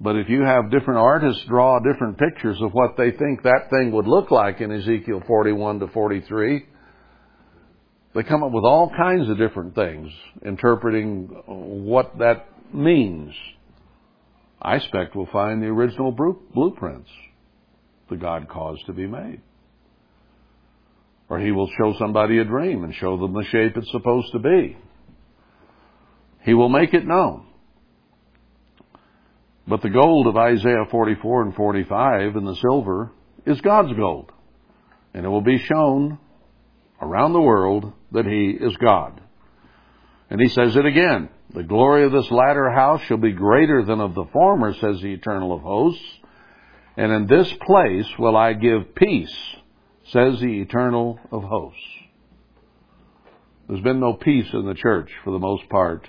But if you have different artists draw different pictures of what they think that thing would look like in Ezekiel 41 to 43, they come up with all kinds of different things, interpreting what that means. I expect we'll find the original blueprints the God caused to be made. Or he will show somebody a dream and show them the shape it's supposed to be. He will make it known. But the gold of Isaiah 44 and 45 and the silver is God's gold. And it will be shown around the world that He is God. And He says it again. The glory of this latter house shall be greater than of the former, says the Eternal of hosts. And in this place will I give peace, says the Eternal of hosts. There's been no peace in the church for the most part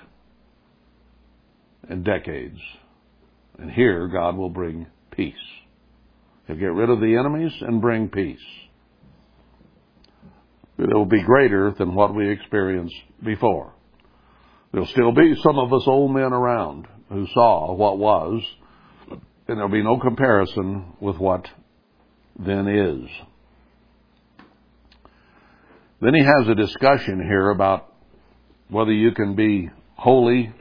in decades. And here God will bring peace. He'll get rid of the enemies and bring peace. It will be greater than what we experienced before. There'll still be some of us old men around who saw what was, and there'll be no comparison with what then is. Then he has a discussion here about whether you can be holy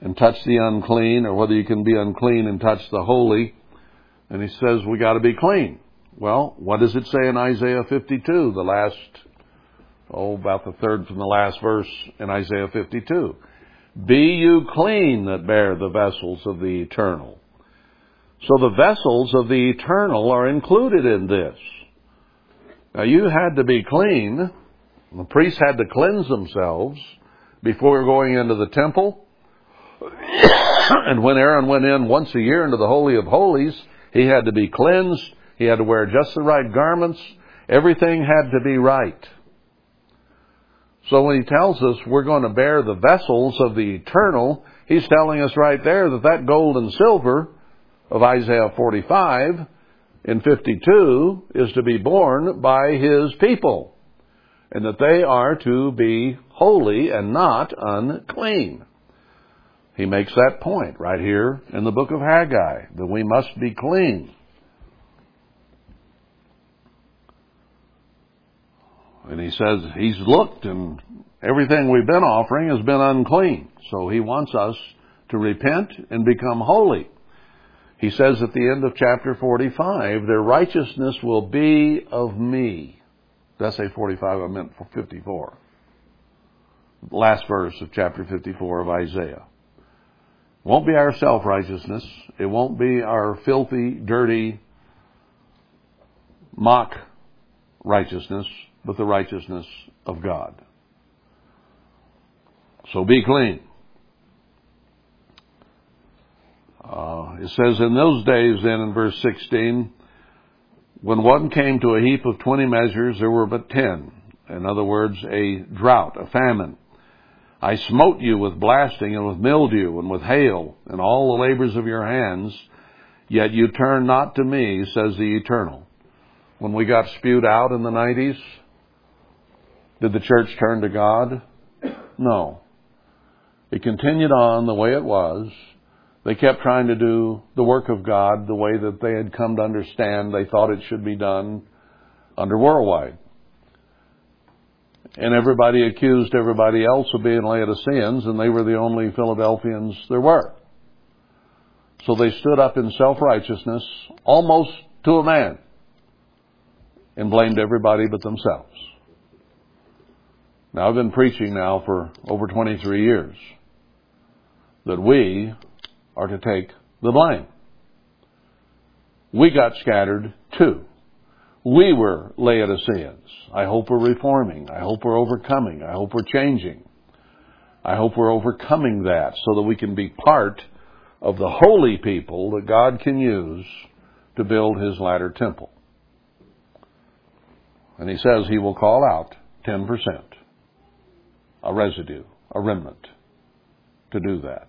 and touch the unclean, or whether you can be unclean and touch the holy. And he says we got to be clean. Well, what does it say in Isaiah 52, the last, oh, about the third from the last verse in Isaiah 52? Be you clean that bear the vessels of the eternal. So the vessels of the eternal are included in this. Now you had to be clean. The priests had to cleanse themselves before going into the temple. and when Aaron went in once a year into the Holy of Holies, he had to be cleansed. He had to wear just the right garments. Everything had to be right. So when he tells us we're going to bear the vessels of the eternal, he's telling us right there that that gold and silver of Isaiah 45 in 52 is to be borne by his people, and that they are to be holy and not unclean. He makes that point right here in the book of Haggai, that we must be clean. And he says he's looked and everything we've been offering has been unclean. So he wants us to repent and become holy. He says at the end of chapter 45, their righteousness will be of me. Did I say 45? I meant 54. Last verse of chapter 54 of Isaiah won't be our self righteousness. It won't be our filthy, dirty, mock righteousness, but the righteousness of God. So be clean. Uh, it says, In those days, then in verse 16, when one came to a heap of 20 measures, there were but 10. In other words, a drought, a famine. I smote you with blasting and with mildew and with hail and all the labors of your hands, yet you turn not to me, says the Eternal. When we got spewed out in the 90s, did the church turn to God? No. It continued on the way it was. They kept trying to do the work of God the way that they had come to understand they thought it should be done under worldwide and everybody accused everybody else of being Laodiceans, and they were the only Philadelphians there were. So they stood up in self-righteousness, almost to a man, and blamed everybody but themselves. Now I've been preaching now for over 23 years that we are to take the blame. We got scattered too. We were Laodiceans. I hope we're reforming. I hope we're overcoming. I hope we're changing. I hope we're overcoming that so that we can be part of the holy people that God can use to build his latter temple. And he says he will call out 10%, a residue, a remnant, to do that.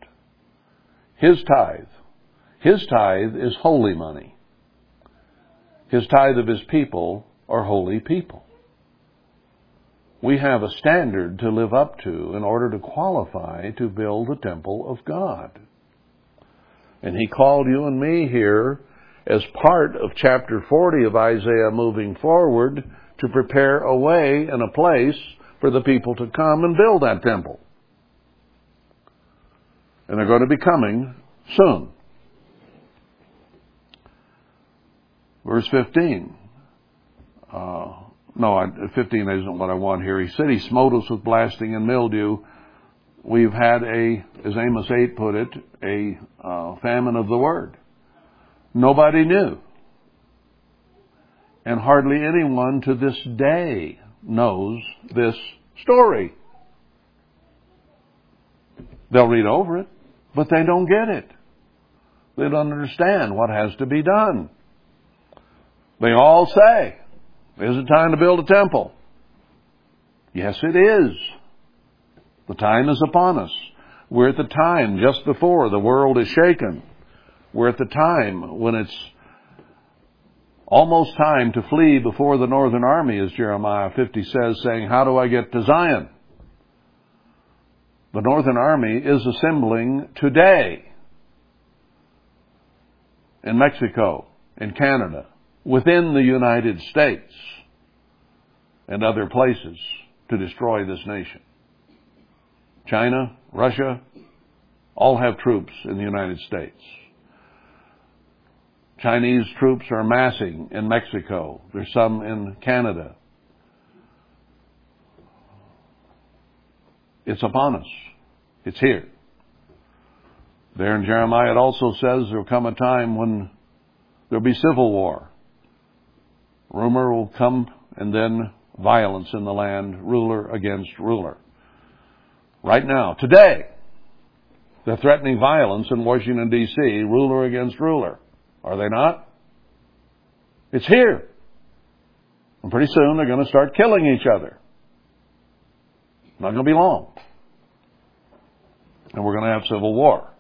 His tithe, his tithe is holy money. His tithe of his people are holy people. we have a standard to live up to in order to qualify to build the temple of God. And he called you and me here as part of chapter 40 of Isaiah moving forward to prepare a way and a place for the people to come and build that temple. And they're going to be coming soon. Verse 15. Uh, no, 15 isn't what I want here. He said he smote us with blasting and mildew. We've had a, as Amos 8 put it, a uh, famine of the word. Nobody knew. And hardly anyone to this day knows this story. They'll read over it, but they don't get it. They don't understand what has to be done. They all say, is it time to build a temple? Yes, it is. The time is upon us. We're at the time just before the world is shaken. We're at the time when it's almost time to flee before the northern army, as Jeremiah 50 says, saying, How do I get to Zion? The northern army is assembling today in Mexico, in Canada, within the United States and other places to destroy this nation. China, Russia, all have troops in the United States. Chinese troops are massing in Mexico. There's some in Canada. It's upon us. It's here. There in Jeremiah it also says there'll come a time when there'll be civil war. Rumor will come and then violence in the land, ruler against ruler. Right now, today, they're threatening violence in Washington DC, ruler against ruler. Are they not? It's here. And pretty soon they're going to start killing each other. Not going to be long. And we're going to have civil war.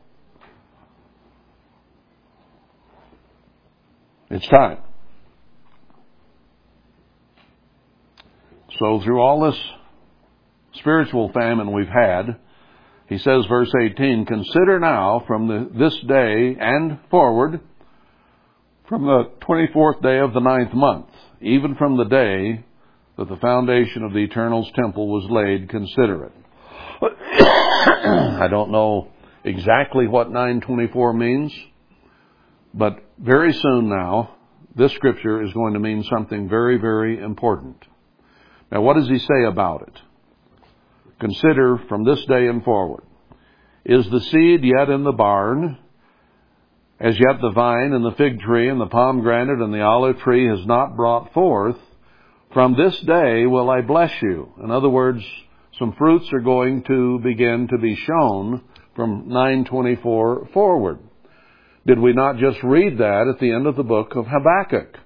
It's time. So through all this spiritual famine we've had, he says, verse 18, consider now from the, this day and forward, from the 24th day of the ninth month, even from the day that the foundation of the Eternal's temple was laid, consider it. I don't know exactly what 924 means, but very soon now, this scripture is going to mean something very, very important. Now, what does he say about it? Consider from this day and forward. Is the seed yet in the barn? As yet the vine and the fig tree and the pomegranate and the olive tree has not brought forth. From this day will I bless you. In other words, some fruits are going to begin to be shown from 924 forward. Did we not just read that at the end of the book of Habakkuk,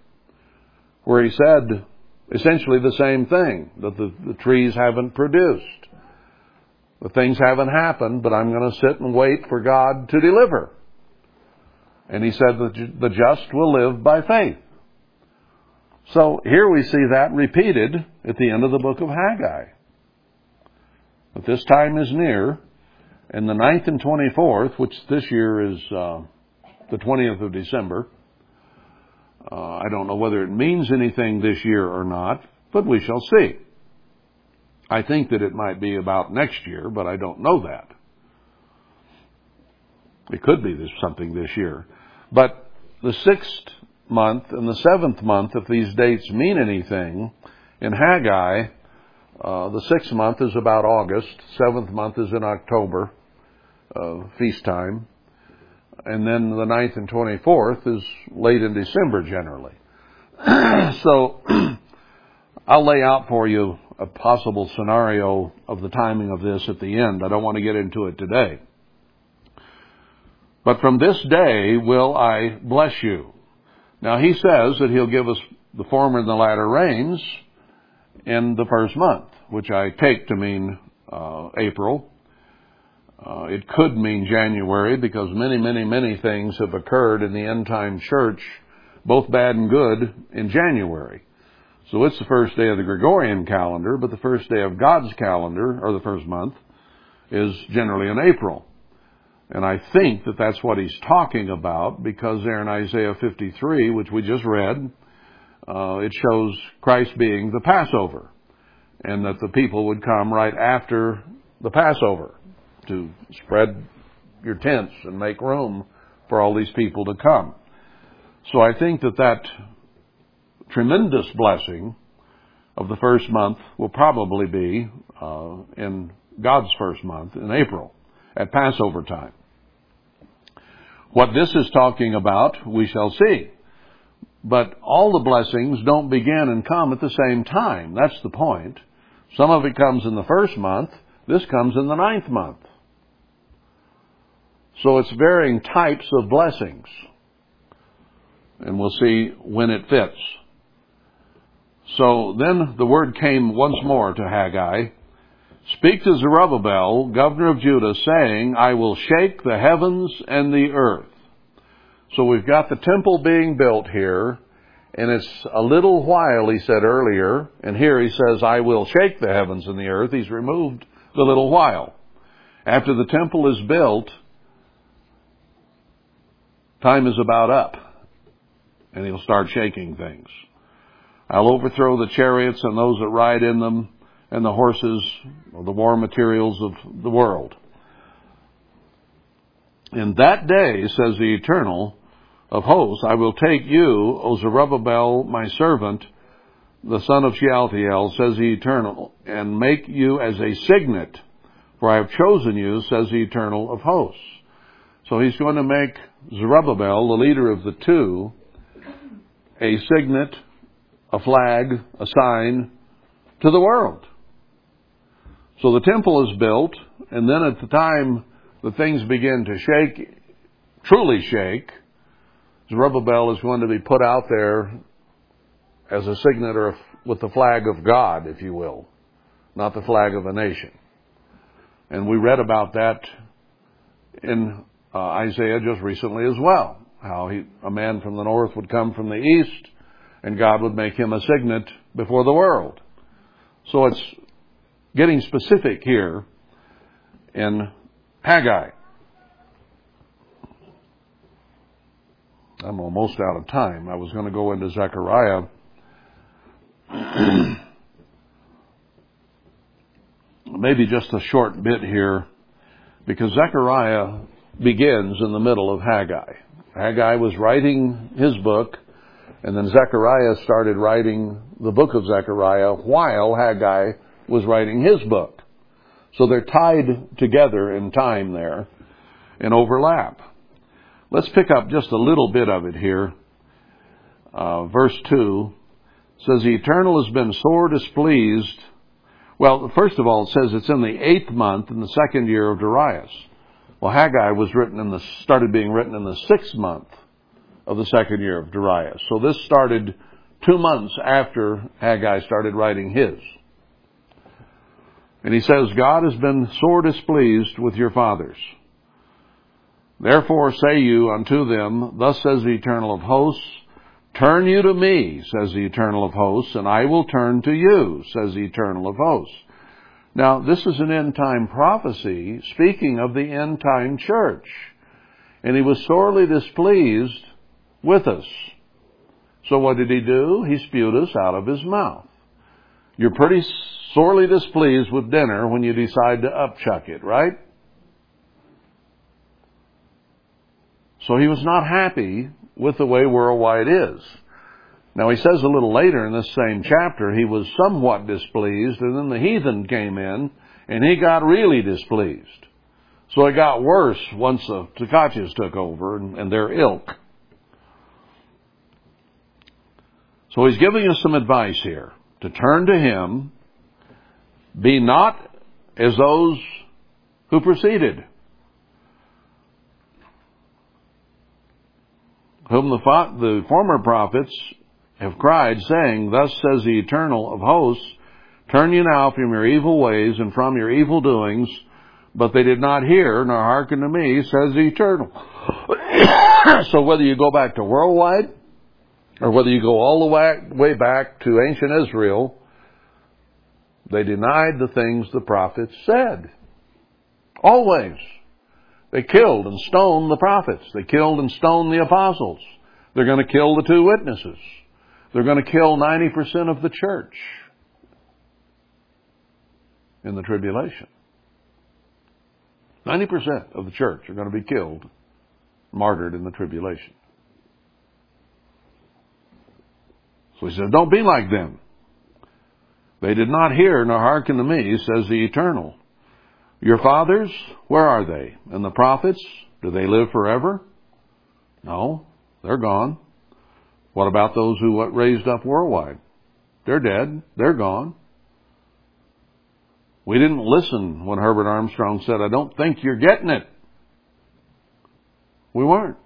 where he said, essentially the same thing, that the, the trees haven't produced. The things haven't happened, but I'm going to sit and wait for God to deliver. And he said that the just will live by faith. So here we see that repeated at the end of the book of Haggai. But this time is near, and the 9th and 24th, which this year is uh, the 20th of December, uh, I don't know whether it means anything this year or not, but we shall see. I think that it might be about next year, but I don't know that. It could be this something this year. But the sixth month and the seventh month, if these dates mean anything, in Haggai, uh, the sixth month is about August, seventh month is in October, uh, feast time and then the ninth and 24th is late in December generally. so I'll lay out for you a possible scenario of the timing of this at the end. I don't want to get into it today. But from this day will I bless you. Now he says that he'll give us the former and the latter rains in the first month, which I take to mean uh, April, uh, it could mean January because many, many, many things have occurred in the end time church, both bad and good, in January. So it's the first day of the Gregorian calendar, but the first day of God's calendar, or the first month, is generally in April. And I think that that's what he's talking about because there in Isaiah 53, which we just read, uh, it shows Christ being the Passover and that the people would come right after the Passover to spread your tents and make room for all these people to come. So I think that that tremendous blessing of the first month will probably be uh, in God's first month in April at Passover time. What this is talking about, we shall see. But all the blessings don't begin and come at the same time. That's the point. Some of it comes in the first month. This comes in the ninth month. So it's varying types of blessings. And we'll see when it fits. So then the word came once more to Haggai. Speak to Zerubbabel, governor of Judah, saying, I will shake the heavens and the earth. So we've got the temple being built here, and it's a little while, he said earlier, and here he says, I will shake the heavens and the earth. He's removed the little while. After the temple is built, time is about up, and he'll start shaking things. I'll overthrow the chariots and those that ride in them, and the horses, the war materials of the world. In that day, says the Eternal, of hosts, I will take you, O Zerubbabel, my servant, the son of Shealtiel, says the Eternal, and make you as a signet, for I have chosen you, says the Eternal of hosts. So he's going to make Zerubbabel, the leader of the two, a signet, a flag, a sign to the world. So the temple is built, and then at the time the things begin to shake, truly shake, Zerubbabel is going to be put out there as a signet or with the flag of God, if you will, not the flag of a nation. And we read about that in uh, Isaiah just recently as well. How he, a man from the north would come from the east, and God would make him a signet before the world. So it's getting specific here in Haggai. I'm almost out of time. I was going to go into Zechariah. Maybe just a short bit here, because Zechariah begins in the middle of Haggai. Haggai was writing his book, and then Zechariah started writing the book of Zechariah while Haggai was writing his book. So they're tied together in time there and overlap. Let's pick up just a little bit of it here. Uh, verse 2 says, The Eternal has been sore displeased. Well, first of all, it says it's in the eighth month in the second year of Darius. Well, Haggai was written in the, started being written in the sixth month of the second year of Darius. So this started two months after Haggai started writing his. And he says, God has been sore displeased with your fathers. Therefore say you unto them, Thus says the Eternal of hosts, Turn you to me, says the Eternal of hosts, and I will turn to you, says the Eternal of hosts. Now, this is an end time prophecy speaking of the end time church. And he was sorely displeased with us. So what did he do? He spewed us out of his mouth. You're pretty sorely displeased with dinner when you decide to upchuck it, right? So he was not happy with the way worldwide is. Now he says a little later in this same chapter, he was somewhat displeased, and then the heathen came in, and he got really displeased. So it got worse once the Tkachis took over and, and their ilk. So he's giving us some advice here to turn to him, be not as those who preceded. whom the, the former prophets have cried, saying, Thus says the Eternal of hosts, Turn you now from your evil ways and from your evil doings, but they did not hear nor hearken to me, says the Eternal. so whether you go back to worldwide or whether you go all the way back to ancient Israel, they denied the things the prophets said. Always. They killed and stoned the prophets. They killed and stoned the apostles. They're going to kill the two witnesses. They're going to kill 90% of the church in the tribulation. 90% of the church are going to be killed, martyred in the tribulation. So he says, don't be like them. They did not hear nor hearken to me, says the Eternal. Your fathers, where are they? And the prophets, do they live forever? No, they're gone. What about those who were raised up worldwide? They're dead. They're gone. We didn't listen when Herbert Armstrong said, I don't think you're getting it. We weren't.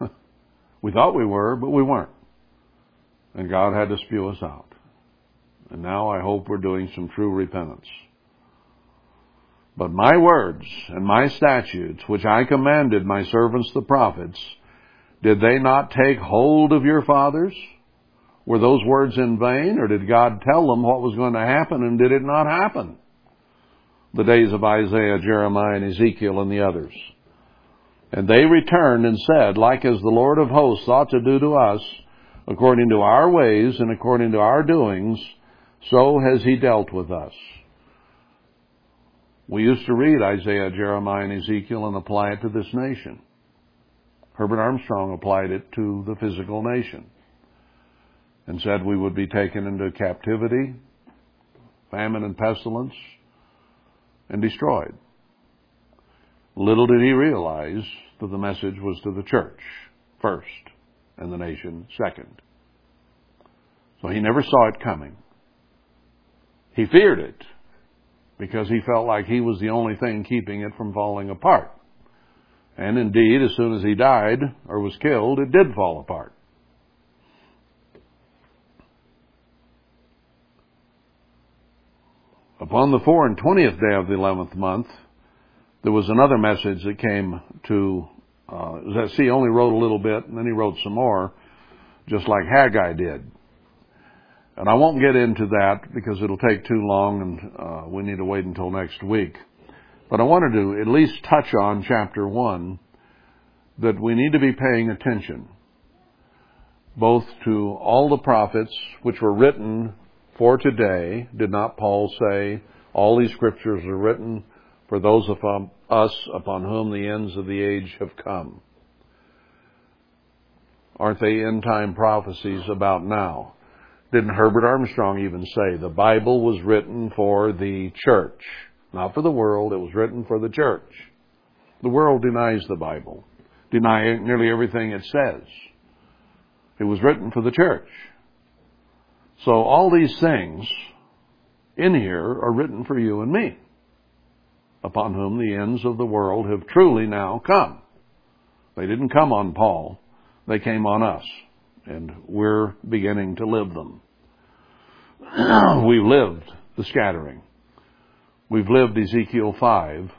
we thought we were, but we weren't. And God had to spew us out. And now I hope we're doing some true repentance. But my words and my statutes, which I commanded my servants the prophets, did they not take hold of your fathers? Were those words in vain, or did God tell them what was going to happen and did it not happen? The days of Isaiah, Jeremiah, and Ezekiel and the others. And they returned and said, like as the Lord of hosts thought to do to us, according to our ways and according to our doings, so has he dealt with us. We used to read Isaiah, Jeremiah, and Ezekiel and apply it to this nation. Herbert Armstrong applied it to the physical nation and said we would be taken into captivity, famine and pestilence, and destroyed. Little did he realize that the message was to the church first and the nation second. So he never saw it coming. He feared it because he felt like he was the only thing keeping it from falling apart. And indeed, as soon as he died or was killed, it did fall apart. Upon the four and twentieth day of the eleventh month, there was another message that came to uh, see, only wrote a little bit, and then he wrote some more, just like Haggai did. And I won't get into that because it'll take too long, and uh, we need to wait until next week. But I wanted to at least touch on chapter one that we need to be paying attention both to all the prophets which were written for today. Did not Paul say all these scriptures are written for those of us upon whom the ends of the age have come? Aren't they end time prophecies about now? Didn't Herbert Armstrong even say the Bible was written for the church? Not for the world, it was written for the church. The world denies the Bible, denying nearly everything it says. It was written for the church. So all these things in here are written for you and me, upon whom the ends of the world have truly now come. They didn't come on Paul, they came on us, and we're beginning to live them. We've lived the scattering. We've lived Ezekiel 5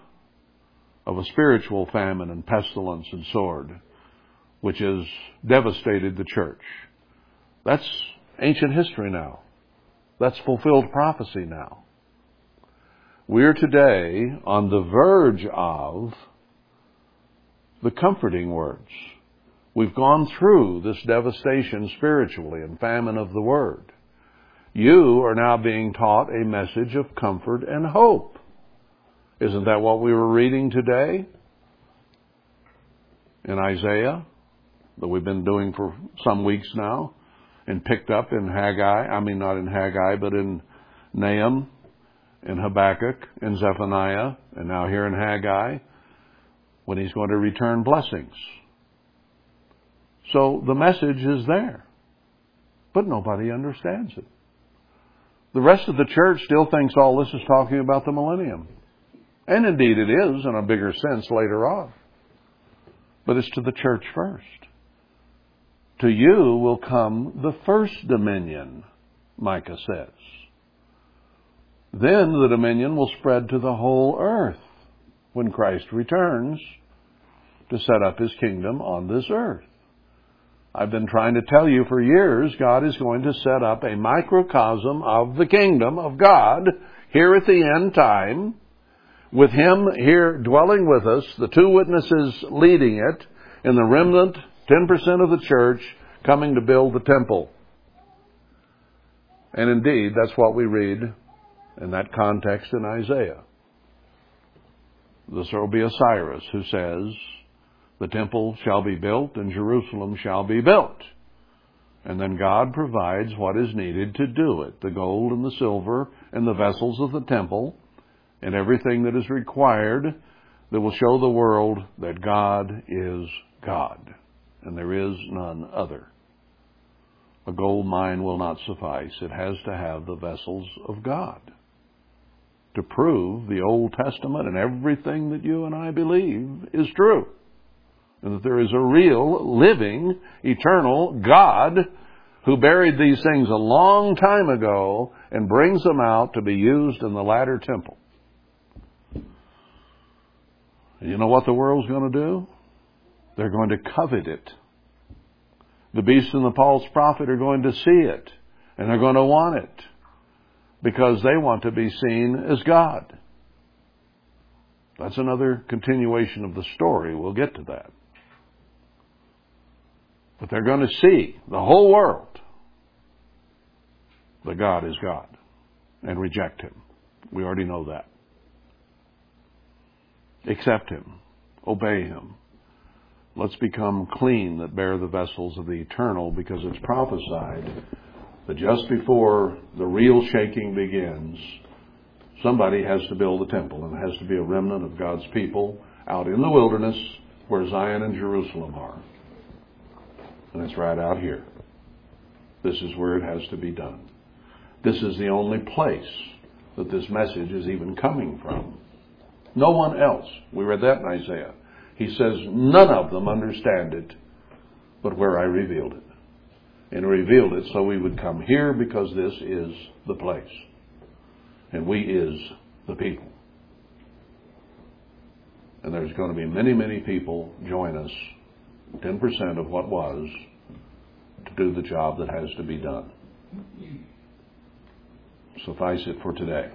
of a spiritual famine and pestilence and sword, which has devastated the church. That's ancient history now. That's fulfilled prophecy now. We're today on the verge of the comforting words. We've gone through this devastation spiritually and famine of the word you are now being taught a message of comfort and hope. Isn't that what we were reading today in Isaiah that we've been doing for some weeks now and picked up in Haggai? I mean, not in Haggai, but in Nahum, in Habakkuk, in Zephaniah, and now here in Haggai when he's going to return blessings. So the message is there, but nobody understands it. The rest of the church still thinks all this is talking about the millennium. And indeed it is in a bigger sense later on. But it's to the church first. To you will come the first dominion, Micah says. Then the dominion will spread to the whole earth when Christ returns to set up his kingdom on this earth. I've been trying to tell you for years, God is going to set up a microcosm of the kingdom of God here at the end time, with Him here dwelling with us, the two witnesses leading it, and the remnant, 10% of the church, coming to build the temple. And indeed, that's what we read in that context in Isaiah. This will be a Cyrus who says, the temple shall be built and Jerusalem shall be built. And then God provides what is needed to do it the gold and the silver and the vessels of the temple and everything that is required that will show the world that God is God and there is none other. A gold mine will not suffice. It has to have the vessels of God to prove the Old Testament and everything that you and I believe is true. And that there is a real, living, eternal God who buried these things a long time ago and brings them out to be used in the latter temple. You know what the world's going to do? They're going to covet it. The beast and the false prophet are going to see it, and they're going to want it because they want to be seen as God. That's another continuation of the story. We'll get to that. But they're going to see the whole world that God is God and reject Him. We already know that. Accept Him. Obey Him. Let's become clean that bear the vessels of the eternal because it's prophesied that just before the real shaking begins, somebody has to build a temple and it has to be a remnant of God's people out in the wilderness where Zion and Jerusalem are. And it's right out here. This is where it has to be done. This is the only place that this message is even coming from. No one else. We read that in Isaiah. He says, none of them understand it, but where I revealed it. And revealed it so we would come here because this is the place. And we is the people. And there's going to be many, many people join us 10% of what was to do the job that has to be done. Suffice it for today.